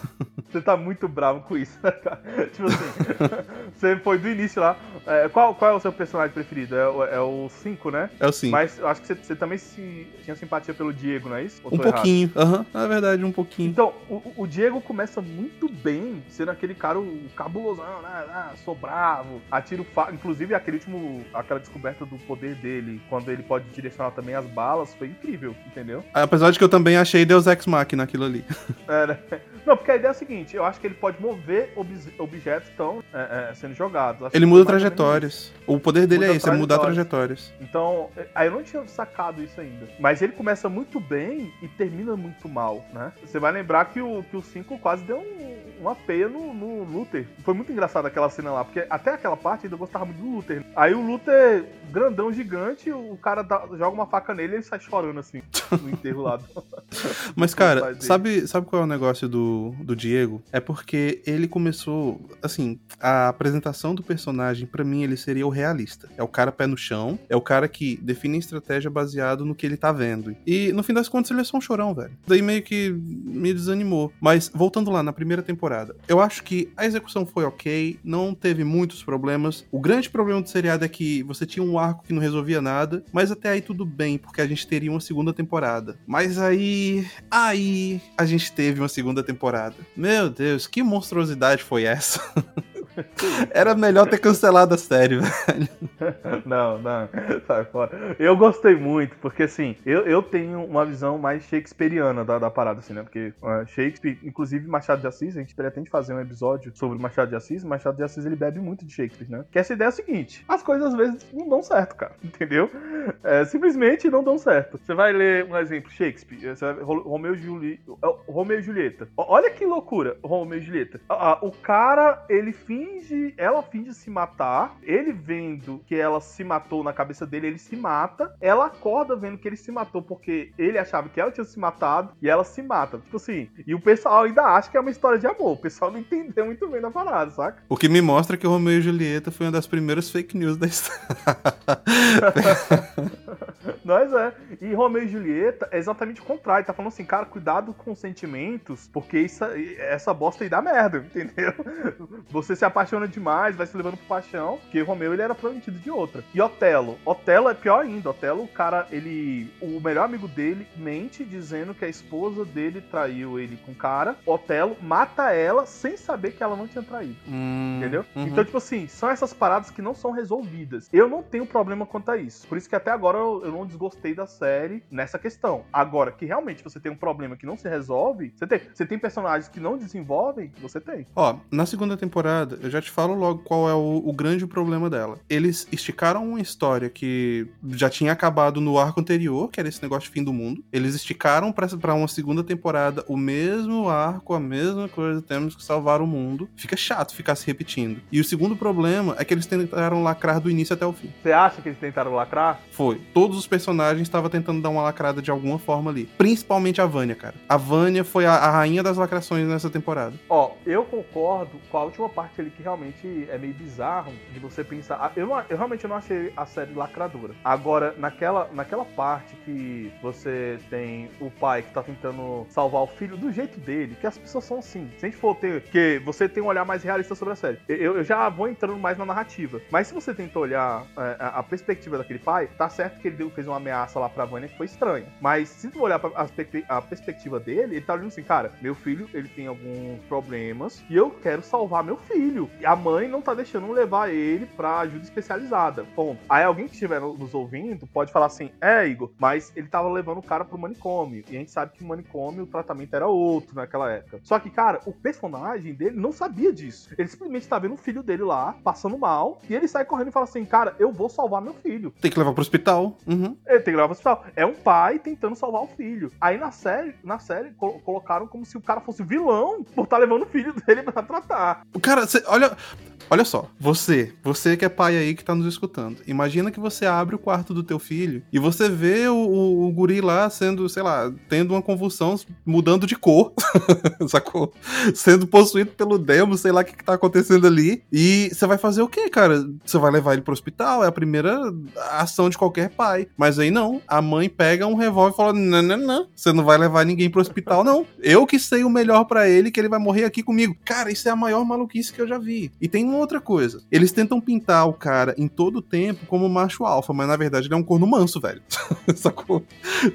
Você tá muito bravo com isso, né, cara? Tipo assim, você foi do início lá. É, qual, qual é o seu personagem preferido? É, o- é o 5, né? É assim. Mas eu acho que você, você também se- tinha simpatia pelo Diego, não é isso? Um pouquinho, aham, na verdade, um pouquinho. Então, o, o Diego começa muito bem, sendo aquele cara o cabulosão, né? Ah, sou bravo, atiro fa... Inclusive, aquele último, aquela descoberta do poder dele, quando ele pode direcionar também as balas, foi incrível, entendeu? Apesar de que eu também achei Deus Ex Machina naquilo ali. É, né? Não, porque a ideia é a seguinte, eu acho que ele pode mover obs- objetos estão é, é, sendo jogados. Acho Ele muda trajetórias. O poder dele Muda é esse, é mudar trajetórias. trajetórias. Então, é, aí eu não tinha sacado isso ainda. Mas ele começa muito bem e termina muito mal, né? Você vai lembrar que o 5 que o cinco quase deu um, uma peia no, no Luther. Foi muito engraçado aquela cena lá, porque até aquela parte ainda eu gostava muito do Luther. Aí o Luther, grandão, gigante, o cara dá- joga uma faca nele e ele sai chorando assim, no enterro lá. Mas, cara, sabe, sabe qual é o negócio do, do Diego? É porque ele começou. Assim, a apresentação do personagem, pra mim, ele seria o realista. É o cara pé no chão, é o cara que define a estratégia baseado no que ele tá vendo. E no fim das contas, ele é só um chorão, velho. Daí meio que me desanimou. Mas voltando lá na primeira temporada, eu acho que a execução foi ok, não teve muitos problemas. O grande problema do seriado é que você tinha um arco que não resolvia nada, mas até aí tudo bem, porque a gente teria uma segunda temporada. Mas aí. Aí a gente teve uma segunda temporada. Meu Deus, que monstruosidade foi essa? Era melhor ter cancelado a série, velho. não, não, sai fora. Eu gostei muito, porque assim, eu, eu tenho uma visão mais shakespeariana da, da parada, assim, né? Porque ah, Shakespeare, inclusive Machado de Assis, a gente pretende fazer um episódio sobre Machado de Assis. Machado de Assis ele bebe muito de Shakespeare, né? Que essa ideia é a seguinte: as coisas às vezes não dão certo, cara, entendeu? É, simplesmente não dão certo. Você vai ler um exemplo, Shakespeare, você vai, Ro- Romeu Juli, é, Romeu e Julieta. Olha que loucura, Romeu e Julieta. O cara, ele finge, ela finge se matar, ele vendo que ela se matou na cabeça dele, ele se mata, ela acorda vendo que ele se matou porque ele achava que ela tinha se matado e ela se mata. Tipo assim, e o pessoal ainda acha que é uma história de amor. O pessoal não entendeu muito bem da parada, saca? O que me mostra que o Romeu e Julieta foi uma das primeiras fake news da história. Nós é. E Romeu e Julieta é exatamente o contrário. Tá falando assim, cara, cuidado com os sentimentos, porque isso, essa bosta aí dá merda, entendeu? Você se apaixona demais, vai se levando por paixão, porque Romeu ele era prometido de outra. E Otelo. Otelo é pior ainda. Otelo, o cara, ele. O melhor amigo dele mente dizendo que a esposa dele traiu ele com o cara. Otelo mata ela sem saber que ela não tinha traído. Hum, Entendeu? uhum. Então, tipo assim, são essas paradas que não são resolvidas. Eu não tenho problema quanto a isso. Por isso que até agora eu, eu não desgostei da série nessa questão. Agora, que realmente você tem um problema que não se resolve, você tem. Você tem personagens que não desenvolvem, você tem. Ó, na segunda temporada, eu já te falo logo qual é o, o grande problema dela. Eles esticaram uma história que já tinha acabado no arco anterior, que era esse negócio de fim do mundo. Eles esticaram pra, pra uma segunda temporada o mesmo arco, a mesma coisa, temos que salvar o mundo. Fica chato ficar se repetindo. E o segundo problema é que eles tentaram lacrar do início até o fim. Você acha que eles tentaram lacrar? Foi. Todos os personagens estavam tentando dar uma lacrada de alguma forma ali. Principalmente a Vânia, cara. A Vânia foi a, a rainha das lacrações nessa temporada. Ó, eu concordo com a última parte ali que realmente é meio bizarro de você pensar. Ah, Eu, não- eu realmente não achei a série lacradora. Agora, naquela, naquela parte que você tem o pai que tá tentando salvar o filho do jeito dele, que as pessoas são assim. Se a gente for ter. Que você tem um olhar mais realista sobre a série. Eu, eu já vou entrando mais na narrativa. Mas se você tenta olhar é, a, perspectiva daquele pai, tá certo que ele deu- fez uma ameaça lá pra Vânia que foi estranha. Mas se tu olhar a, a perspectiva dele, ele tá olhando assim, cara, meu filho, ele tem alguns problemas e eu quero salvar meu filho. E a mãe não tá deixando levar ele pra ajuda especializada. Ponto. Aí alguém que estiver no- nos ouvindo pode falar assim, é, Igor, mas ele tava levando o cara pro manicômio. E a gente sabe que o manicômio, o tratamento era outro naquela época. Só que, cara, o personagem dele não sabia disso. Ele simplesmente tá vendo o filho dele lá, passando mal, e ele sai correndo e fala assim, cara, eu vou salvar meu filho. Tem que levar pro hospital. Uhum. Ele tem que levar pro hospital. É um pai tentando salvar o filho. Aí na série, na série col- colocaram como se o cara fosse vilão por estar levando o filho dele pra tratar. Cara, cê- olha. Olha só, você, você que é pai aí que tá nos escutando, imagina que você abre o quarto do teu filho e você vê o, o, o guri lá sendo, sei lá, tendo uma convulsão, mudando de cor, sacou? Sendo possuído pelo demo, sei lá o que, que tá acontecendo ali. E você vai fazer o quê, cara? Você vai levar ele pro hospital, é a primeira ação de qualquer pai. Mas aí não, a mãe pega um revólver e fala: não, não, não, você não vai levar ninguém pro hospital, não. Eu que sei o melhor para ele, que ele vai morrer aqui comigo. Cara, isso é a maior maluquice que eu já vi. E tem uma outra coisa. Eles tentam pintar o cara em todo o tempo como macho alfa, mas na verdade ele é um corno manso, velho. Sacou?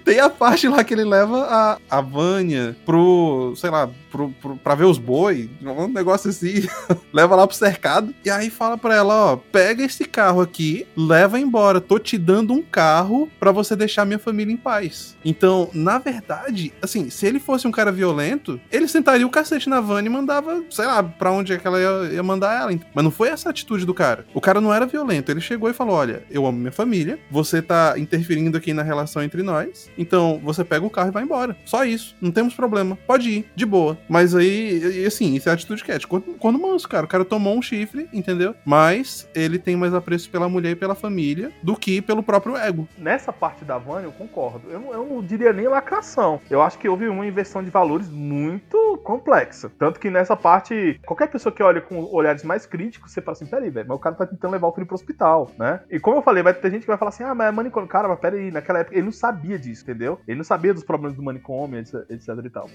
Tem a parte lá que ele leva a, a Vânia pro, sei lá, pro, pra ver os boi, um negócio assim, leva lá pro cercado, e aí fala pra ela, ó, pega esse carro aqui, leva embora, tô te dando um carro para você deixar minha família em paz. Então, na verdade, assim, se ele fosse um cara violento, ele sentaria o cacete na van e mandava, sei lá, pra onde é que ela ia, ia mandar ela. Mas não foi essa atitude do cara. O cara não era violento, ele chegou e falou, olha, eu amo minha família, você tá interferindo aqui na relação entre nós, então você pega o carro e vai embora. Só isso, não temos problema, pode ir, de boa. Mas aí, assim, isso é atitude cat. Quando, quando manso, cara. O cara tomou um chifre, entendeu? Mas ele tem mais apreço pela mulher e pela família do que pelo próprio ego. Nessa parte da Vânia, eu concordo. Eu não, eu não diria nem lacração. Eu acho que houve uma inversão de valores muito complexa. Tanto que nessa parte, qualquer pessoa que olha com olhares mais críticos, você fala assim, peraí, velho, mas o cara tá tentando levar o filho pro hospital, né? E como eu falei, vai ter gente que vai falar assim, ah, mas é manicômio. Cara, mas peraí, naquela época ele não sabia disso, entendeu? Ele não sabia dos problemas do manicômio, etc, etc e tal.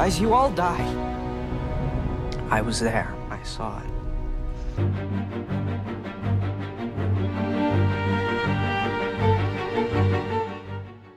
Guys, you all die. I was there. I saw it.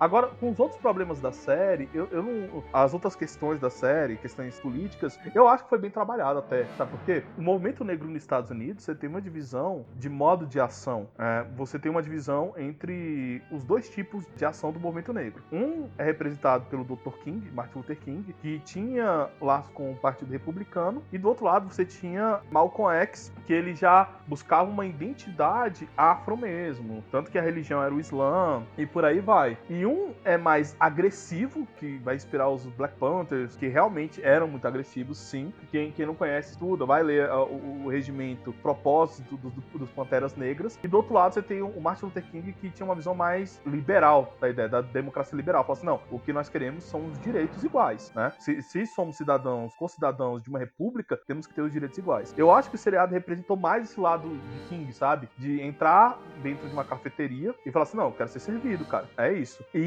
Agora, com os outros problemas da série, eu, eu não. As outras questões da série, questões políticas, eu acho que foi bem trabalhado até. Sabe por quê? O movimento negro nos Estados Unidos, você tem uma divisão de modo de ação. É, você tem uma divisão entre os dois tipos de ação do movimento negro. Um é representado pelo Dr. King, Martin Luther King, que tinha laço com o Partido Republicano, e do outro lado você tinha Malcolm X, que ele já buscava uma identidade afro mesmo. Tanto que a religião era o Islã, e por aí vai. E um é mais agressivo, que vai inspirar os Black Panthers, que realmente eram muito agressivos, sim. Quem, quem não conhece tudo, vai ler uh, o, o, regimento Propósito do, do, dos Panteras Negras. E do outro lado você tem o Martin Luther King, que tinha uma visão mais liberal da ideia da democracia liberal. Fala assim, não, o que nós queremos são os direitos iguais, né? Se, se somos cidadãos, concidadãos de uma república, temos que ter os direitos iguais. Eu acho que o seriado representou mais esse lado de King, sabe? De entrar dentro de uma cafeteria e falar assim, não, eu quero ser servido, cara. É isso. E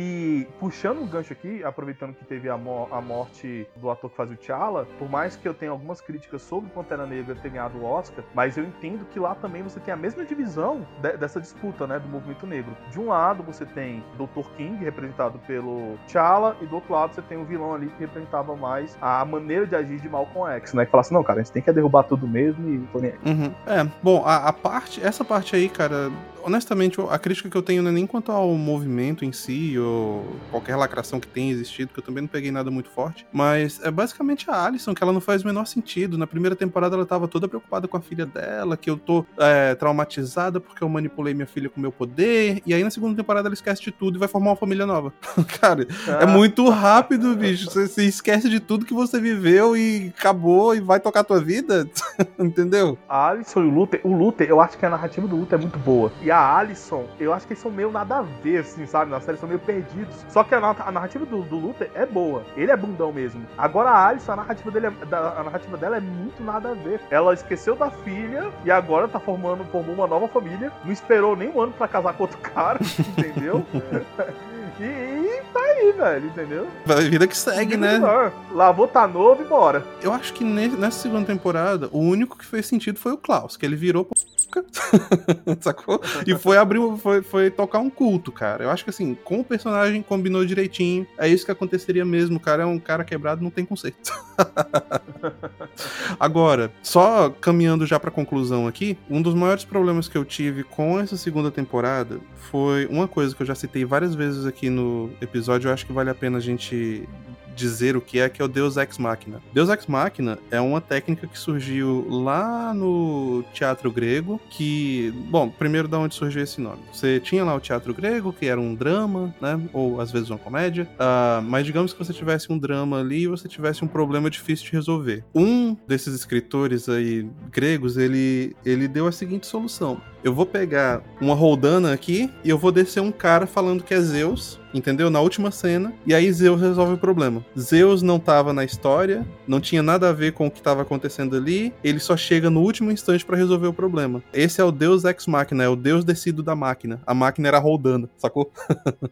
puxando um gancho aqui, aproveitando que teve a, mo a morte do ator que faz o T'Challa, por mais que eu tenha algumas críticas sobre Pantera Negra ter ganhado o Oscar, mas eu entendo que lá também você tem a mesma divisão de dessa disputa, né, do movimento negro. De um lado você tem Dr. King, representado pelo T'Challa, e do outro lado você tem o vilão ali que representava mais a maneira de agir de Malcolm X, né, que fala assim, não, cara, a gente tem que derrubar tudo mesmo e tô nem aí. Uhum. É, bom, a, a parte, essa parte aí, cara, honestamente, a crítica que eu tenho não é nem quanto ao movimento em si, ou qualquer lacração que tenha existido, que eu também não peguei nada muito forte, mas é basicamente a Alison, que ela não faz o menor sentido. Na primeira temporada ela tava toda preocupada com a filha dela, que eu tô é, traumatizada porque eu manipulei minha filha com meu poder, e aí na segunda temporada ela esquece de tudo e vai formar uma família nova. Cara, ah. é muito rápido, bicho. Você, você esquece de tudo que você viveu e acabou e vai tocar a tua vida, entendeu? A Alison e o Luther, o Luther, eu acho que a narrativa do Luther é muito boa. E a Alison, eu acho que eles são meio nada a ver, assim, sabe? Na série são meio perdidos. Só que a, a narrativa do, do, Luther é boa. Ele é bundão mesmo. Agora a Alison, a narrativa, dele é, da, a narrativa dela é muito nada a ver. Ela esqueceu da filha e agora tá formando, formou uma nova família. Não esperou nem um ano pra casar com outro cara, entendeu? E, e, tá aí, velho, entendeu? A vida que segue, né? Melhor. Lavou, tá novo e bora. Eu acho que nessa segunda temporada, o único que fez sentido foi o Klaus, que ele virou sacou? E foi abrir, foi, foi tocar um culto, cara. Eu acho que assim, com o personagem combinou direitinho, é isso que aconteceria mesmo. Cara é um cara quebrado, não tem conceito. Agora, só caminhando já pra conclusão aqui, um dos maiores problemas que eu tive com essa segunda temporada foi uma coisa que eu já citei várias vezes aqui no episódio, eu acho que vale a pena a gente dizer o que é, que é o Deus Ex Machina. Deus Ex Machina é uma técnica que surgiu lá no teatro grego, que, bom, primeiro da onde surgiu esse nome. Você tinha lá o teatro grego, que era um drama, né, ou às vezes uma comédia, ah, mas digamos que você tivesse um drama ali e você tivesse um problema difícil de resolver. Um desses escritores aí gregos, ele, ele deu a seguinte solução. Eu vou pegar uma roldana aqui e eu vou descer um cara falando que é Zeus, entendeu? Na última cena, e aí Zeus resolve o problema. Zeus não tava na história, não tinha nada a ver com o que tava acontecendo ali, ele só chega no último instante pra resolver o problema. Esse é o Deus Ex Machina, é o Deus descido da máquina. A máquina era a roldana, sacou?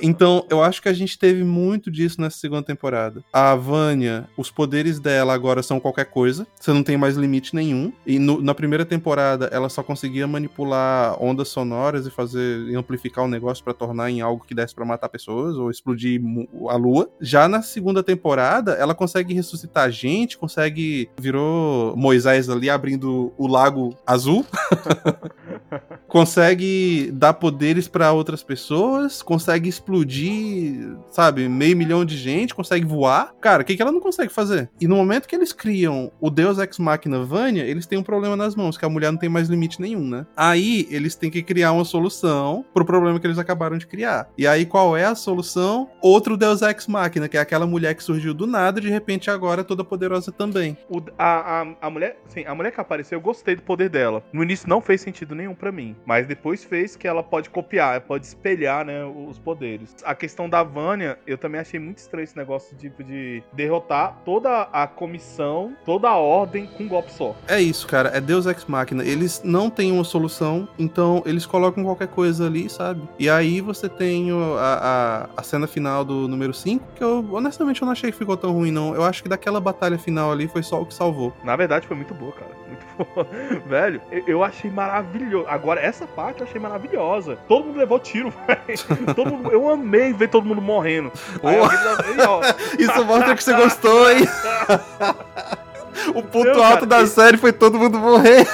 Então, eu acho que a gente teve muito disso nessa segunda temporada. A Vânia, os poderes dela agora são qualquer coisa. Você não tem mais limite nenhum. E no- na primeira temporada, ela só conseguia manipular ondas sonoras e fazer e amplificar o negócio pra tornar em algo que desse pra matar pessoas ou explodir a lua. Já na segunda temporada, ela consegue ressuscitar gente, consegue virou Moisés ali abrindo o lago azul consegue dar poderes pra outras pessoas, consegue explodir, sabe, meio milhão de gente, consegue voar. Cara, o que, que ela não consegue fazer? E no momento que eles criam o Deus Ex Machina Vânia, eles têm um problema nas mãos, que a mulher não tem mais limite nenhum, né? Aí eles têm que criar uma solução pro problema que eles acabaram de criar. E aí qual é a solução? Outro Deus Ex Machina, que é aquela mulher que surgiu do nada e de repente agora é toda poderosa também. O- a, a, a mulher, sim, a mulher que apareceu, eu gostei do poder dela. No início não fez sentido nenhum pra mim, mas depois fez que ela pode copiar, pode espelhar, né, os poderes. A questão da Vânia, eu também achei muito estranho esse negócio tipo de derrotar toda a comissão, toda a ordem com um golpe só. É isso, cara. É Deus Ex Machina. Eles não têm uma solução, então eles colocam qualquer coisa ali, sabe? E aí você tem o- a, a, a cena final do número 5, que eu honestamente eu não achei que ficou tão ruim, não. Eu acho que daquela batalha final ali foi só o que salvou. Na verdade foi muito boa, cara. Muito boa. Velho, eu, eu achei maravilhoso. Agora, essa parte eu achei maravilhosa. Todo mundo levou tiro, velho. Mundo- Eu amei ver todo mundo morrendo. Aí alguém Isso mostra que você gostou, hein? o ponto Não, alto cara, da série foi todo mundo morrer.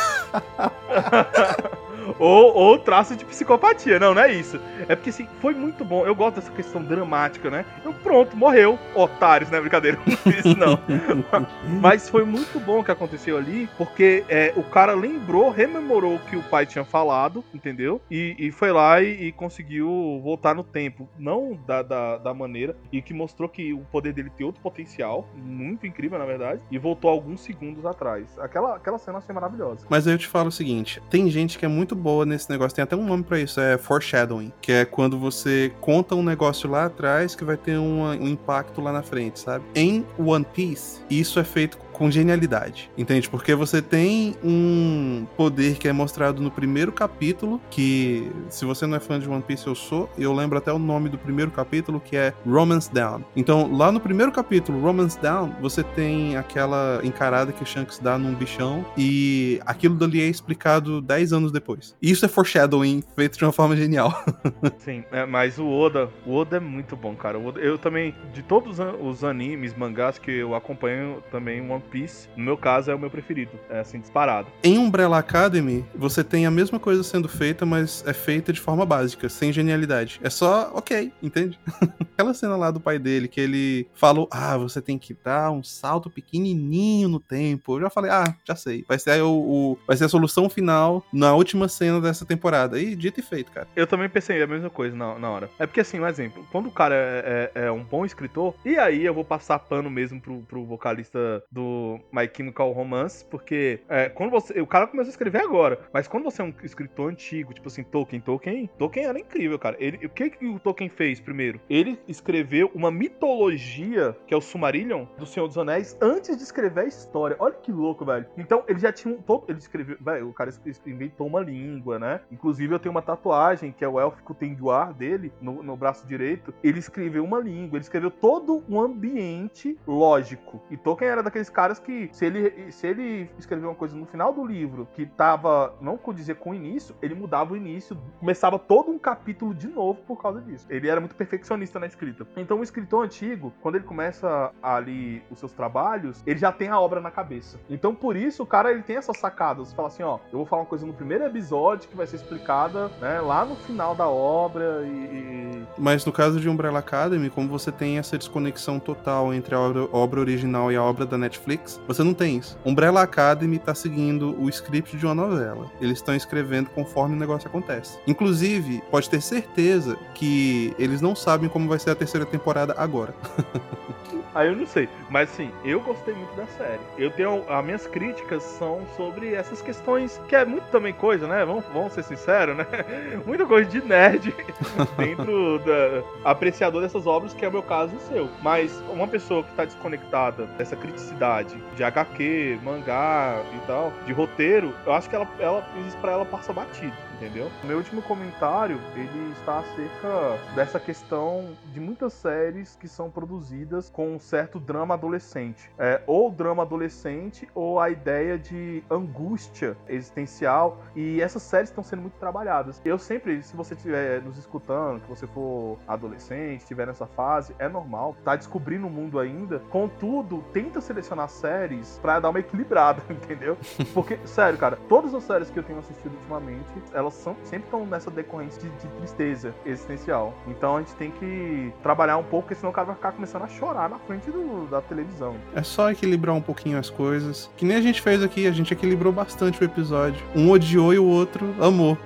Ou, ou traço de psicopatia. Não, não é isso. É porque assim, foi muito bom. Eu gosto dessa questão dramática, né? Eu, pronto, morreu. Otários, né? Brincadeira, não fiz isso não. Mas foi muito bom o que aconteceu ali, porque é, o cara lembrou, rememorou o que o pai tinha falado, entendeu? E, e foi lá e, e conseguiu voltar no tempo. Não da, da, da maneira, e que mostrou que o poder dele tem outro potencial, muito incrível, na verdade, e voltou alguns segundos atrás. Aquela, aquela cena achei maravilhosa. Mas aí eu te falo o seguinte: tem gente que é muito boa nesse negócio, tem até um nome pra isso, é foreshadowing, que é quando você conta um negócio lá atrás que vai ter uma- um impacto lá na frente, sabe? Em One Piece, isso é feito com genialidade, entende? Porque você tem um poder que é mostrado no primeiro capítulo, que se você não é fã de One Piece, eu sou, eu lembro até o nome do primeiro capítulo, que é Romance Down. Então, lá no primeiro capítulo, Romance Down, você tem aquela encarada que o Shanks dá num bichão, e aquilo dali é explicado 10 anos depois. Isso é foreshadowing feito de uma forma genial. Sim, é, mas o Oda, o Oda é muito bom, cara. Oda- eu também, de todos os animes, mangás que eu acompanho, também One Piece, no meu caso, é o meu preferido. É assim, disparado. Em Umbrella Academy, você tem a mesma coisa sendo feita, mas é feita de forma básica, sem genialidade. É só, ok, entende? Aquela cena lá do pai dele, que ele falou, ah, você tem que dar um salto pequenininho no tempo. Eu já falei, ah, já sei. Vai ser, o, o- vai ser a solução final na última cena dessa temporada. E dito e feito, cara. Eu também pensei a mesma coisa na, na hora. É porque, assim, um exemplo, quando o cara é, é- é um bom escritor, e aí eu vou passar pano mesmo pro, pro vocalista do My Chemical Romance, porque é, quando você. O cara começou a escrever agora, mas quando você é um escritor antigo, tipo assim, Tolkien, Tolkien, Tolkien era incrível, cara. Ele, o que, que o Tolkien fez primeiro? Ele escreveu uma mitologia, que é o Sumarillion, do Senhor dos Anéis, antes de escrever a história. Olha que louco, velho. Então, ele já tinha um. todo- Ele escreveu. Velho, o cara inventou uma língua, né? Inclusive, eu tenho uma tatuagem, que é o élfico Tenguar dele, no, no braço direito. Ele escreveu uma língua, ele escreveu todo um ambiente lógico. E Tolkien era daqueles caras caras que, se ele, se ele escreveu uma coisa no final do livro que tava, não condizia com o início, ele mudava o início, começava todo um capítulo de novo por causa disso. Ele era muito perfeccionista na escrita. Então o escritor antigo, quando ele começa ali os seus trabalhos, ele já tem a obra na cabeça. Então por isso o cara ele tem essas sacadas. Fala assim, ó, eu vou falar uma coisa no primeiro episódio que vai ser explicada, né, lá no final da obra e... Mas no caso de Umbrella Academy, como você tem essa desconexão total entre a obra original e a obra da Netflix, você não tem isso. Umbrella Academy tá seguindo o script de uma novela. Eles estão escrevendo conforme o negócio acontece. Inclusive, pode ter certeza que eles não sabem como vai ser a terceira temporada agora. Aí eu não sei. Mas assim, eu gostei muito da série. Eu tenho. As minhas críticas são sobre essas questões, que é muito também coisa, né? Vamos, vamos ser sinceros, né? Muita coisa de nerd dentro da. apreciador dessas obras, que é o meu caso e o seu. Mas uma pessoa que tá desconectada dessa criticidade de HQ, mangá e tal, de roteiro, eu acho que ela, ela isso pra ela passa batido entendeu? Meu último comentário, ele está acerca dessa questão de muitas séries que são produzidas com um certo drama adolescente. É, ou drama adolescente, ou a ideia de angústia existencial. E essas séries estão sendo muito trabalhadas. Eu sempre, se você estiver nos escutando, que você for adolescente, estiver nessa fase, é normal. Tá descobrindo o mundo ainda. Contudo, tenta selecionar séries para dar uma equilibrada, entendeu? Porque, sério, cara, todas as séries que eu tenho assistido ultimamente, elas são, sempre estão nessa decorrência de, de, tristeza existencial. Então a gente tem que trabalhar um pouco, porque senão o cara vai ficar começando a chorar na frente do, da televisão. É só equilibrar um pouquinho as coisas. Que nem a gente fez aqui, a gente equilibrou bastante o episódio. Um odiou e o outro amou.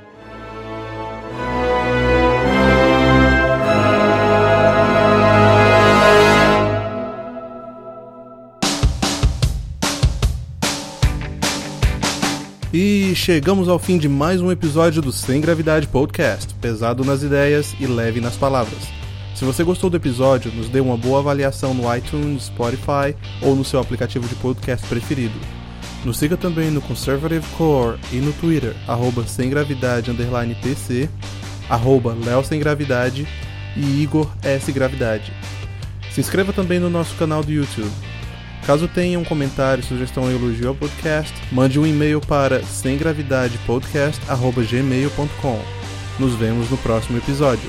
E chegamos ao fim de mais um episódio do Sem Gravidade Podcast, pesado nas ideias e leve nas palavras. Se você gostou do episódio, nos dê uma boa avaliação no iTunes, Spotify ou no seu aplicativo de podcast preferido. Nos siga também no Conservative Core e no Twitter, arroba sem gravidade underline PC, arroba Sem Gravidade e Igor S Gravidade. Se inscreva também no nosso canal do YouTube. Caso tenha um comentário, sugestão ou elogio ao podcast, mande um e-mail para semgravidadepodcast.gmail.com. Nos vemos no próximo episódio.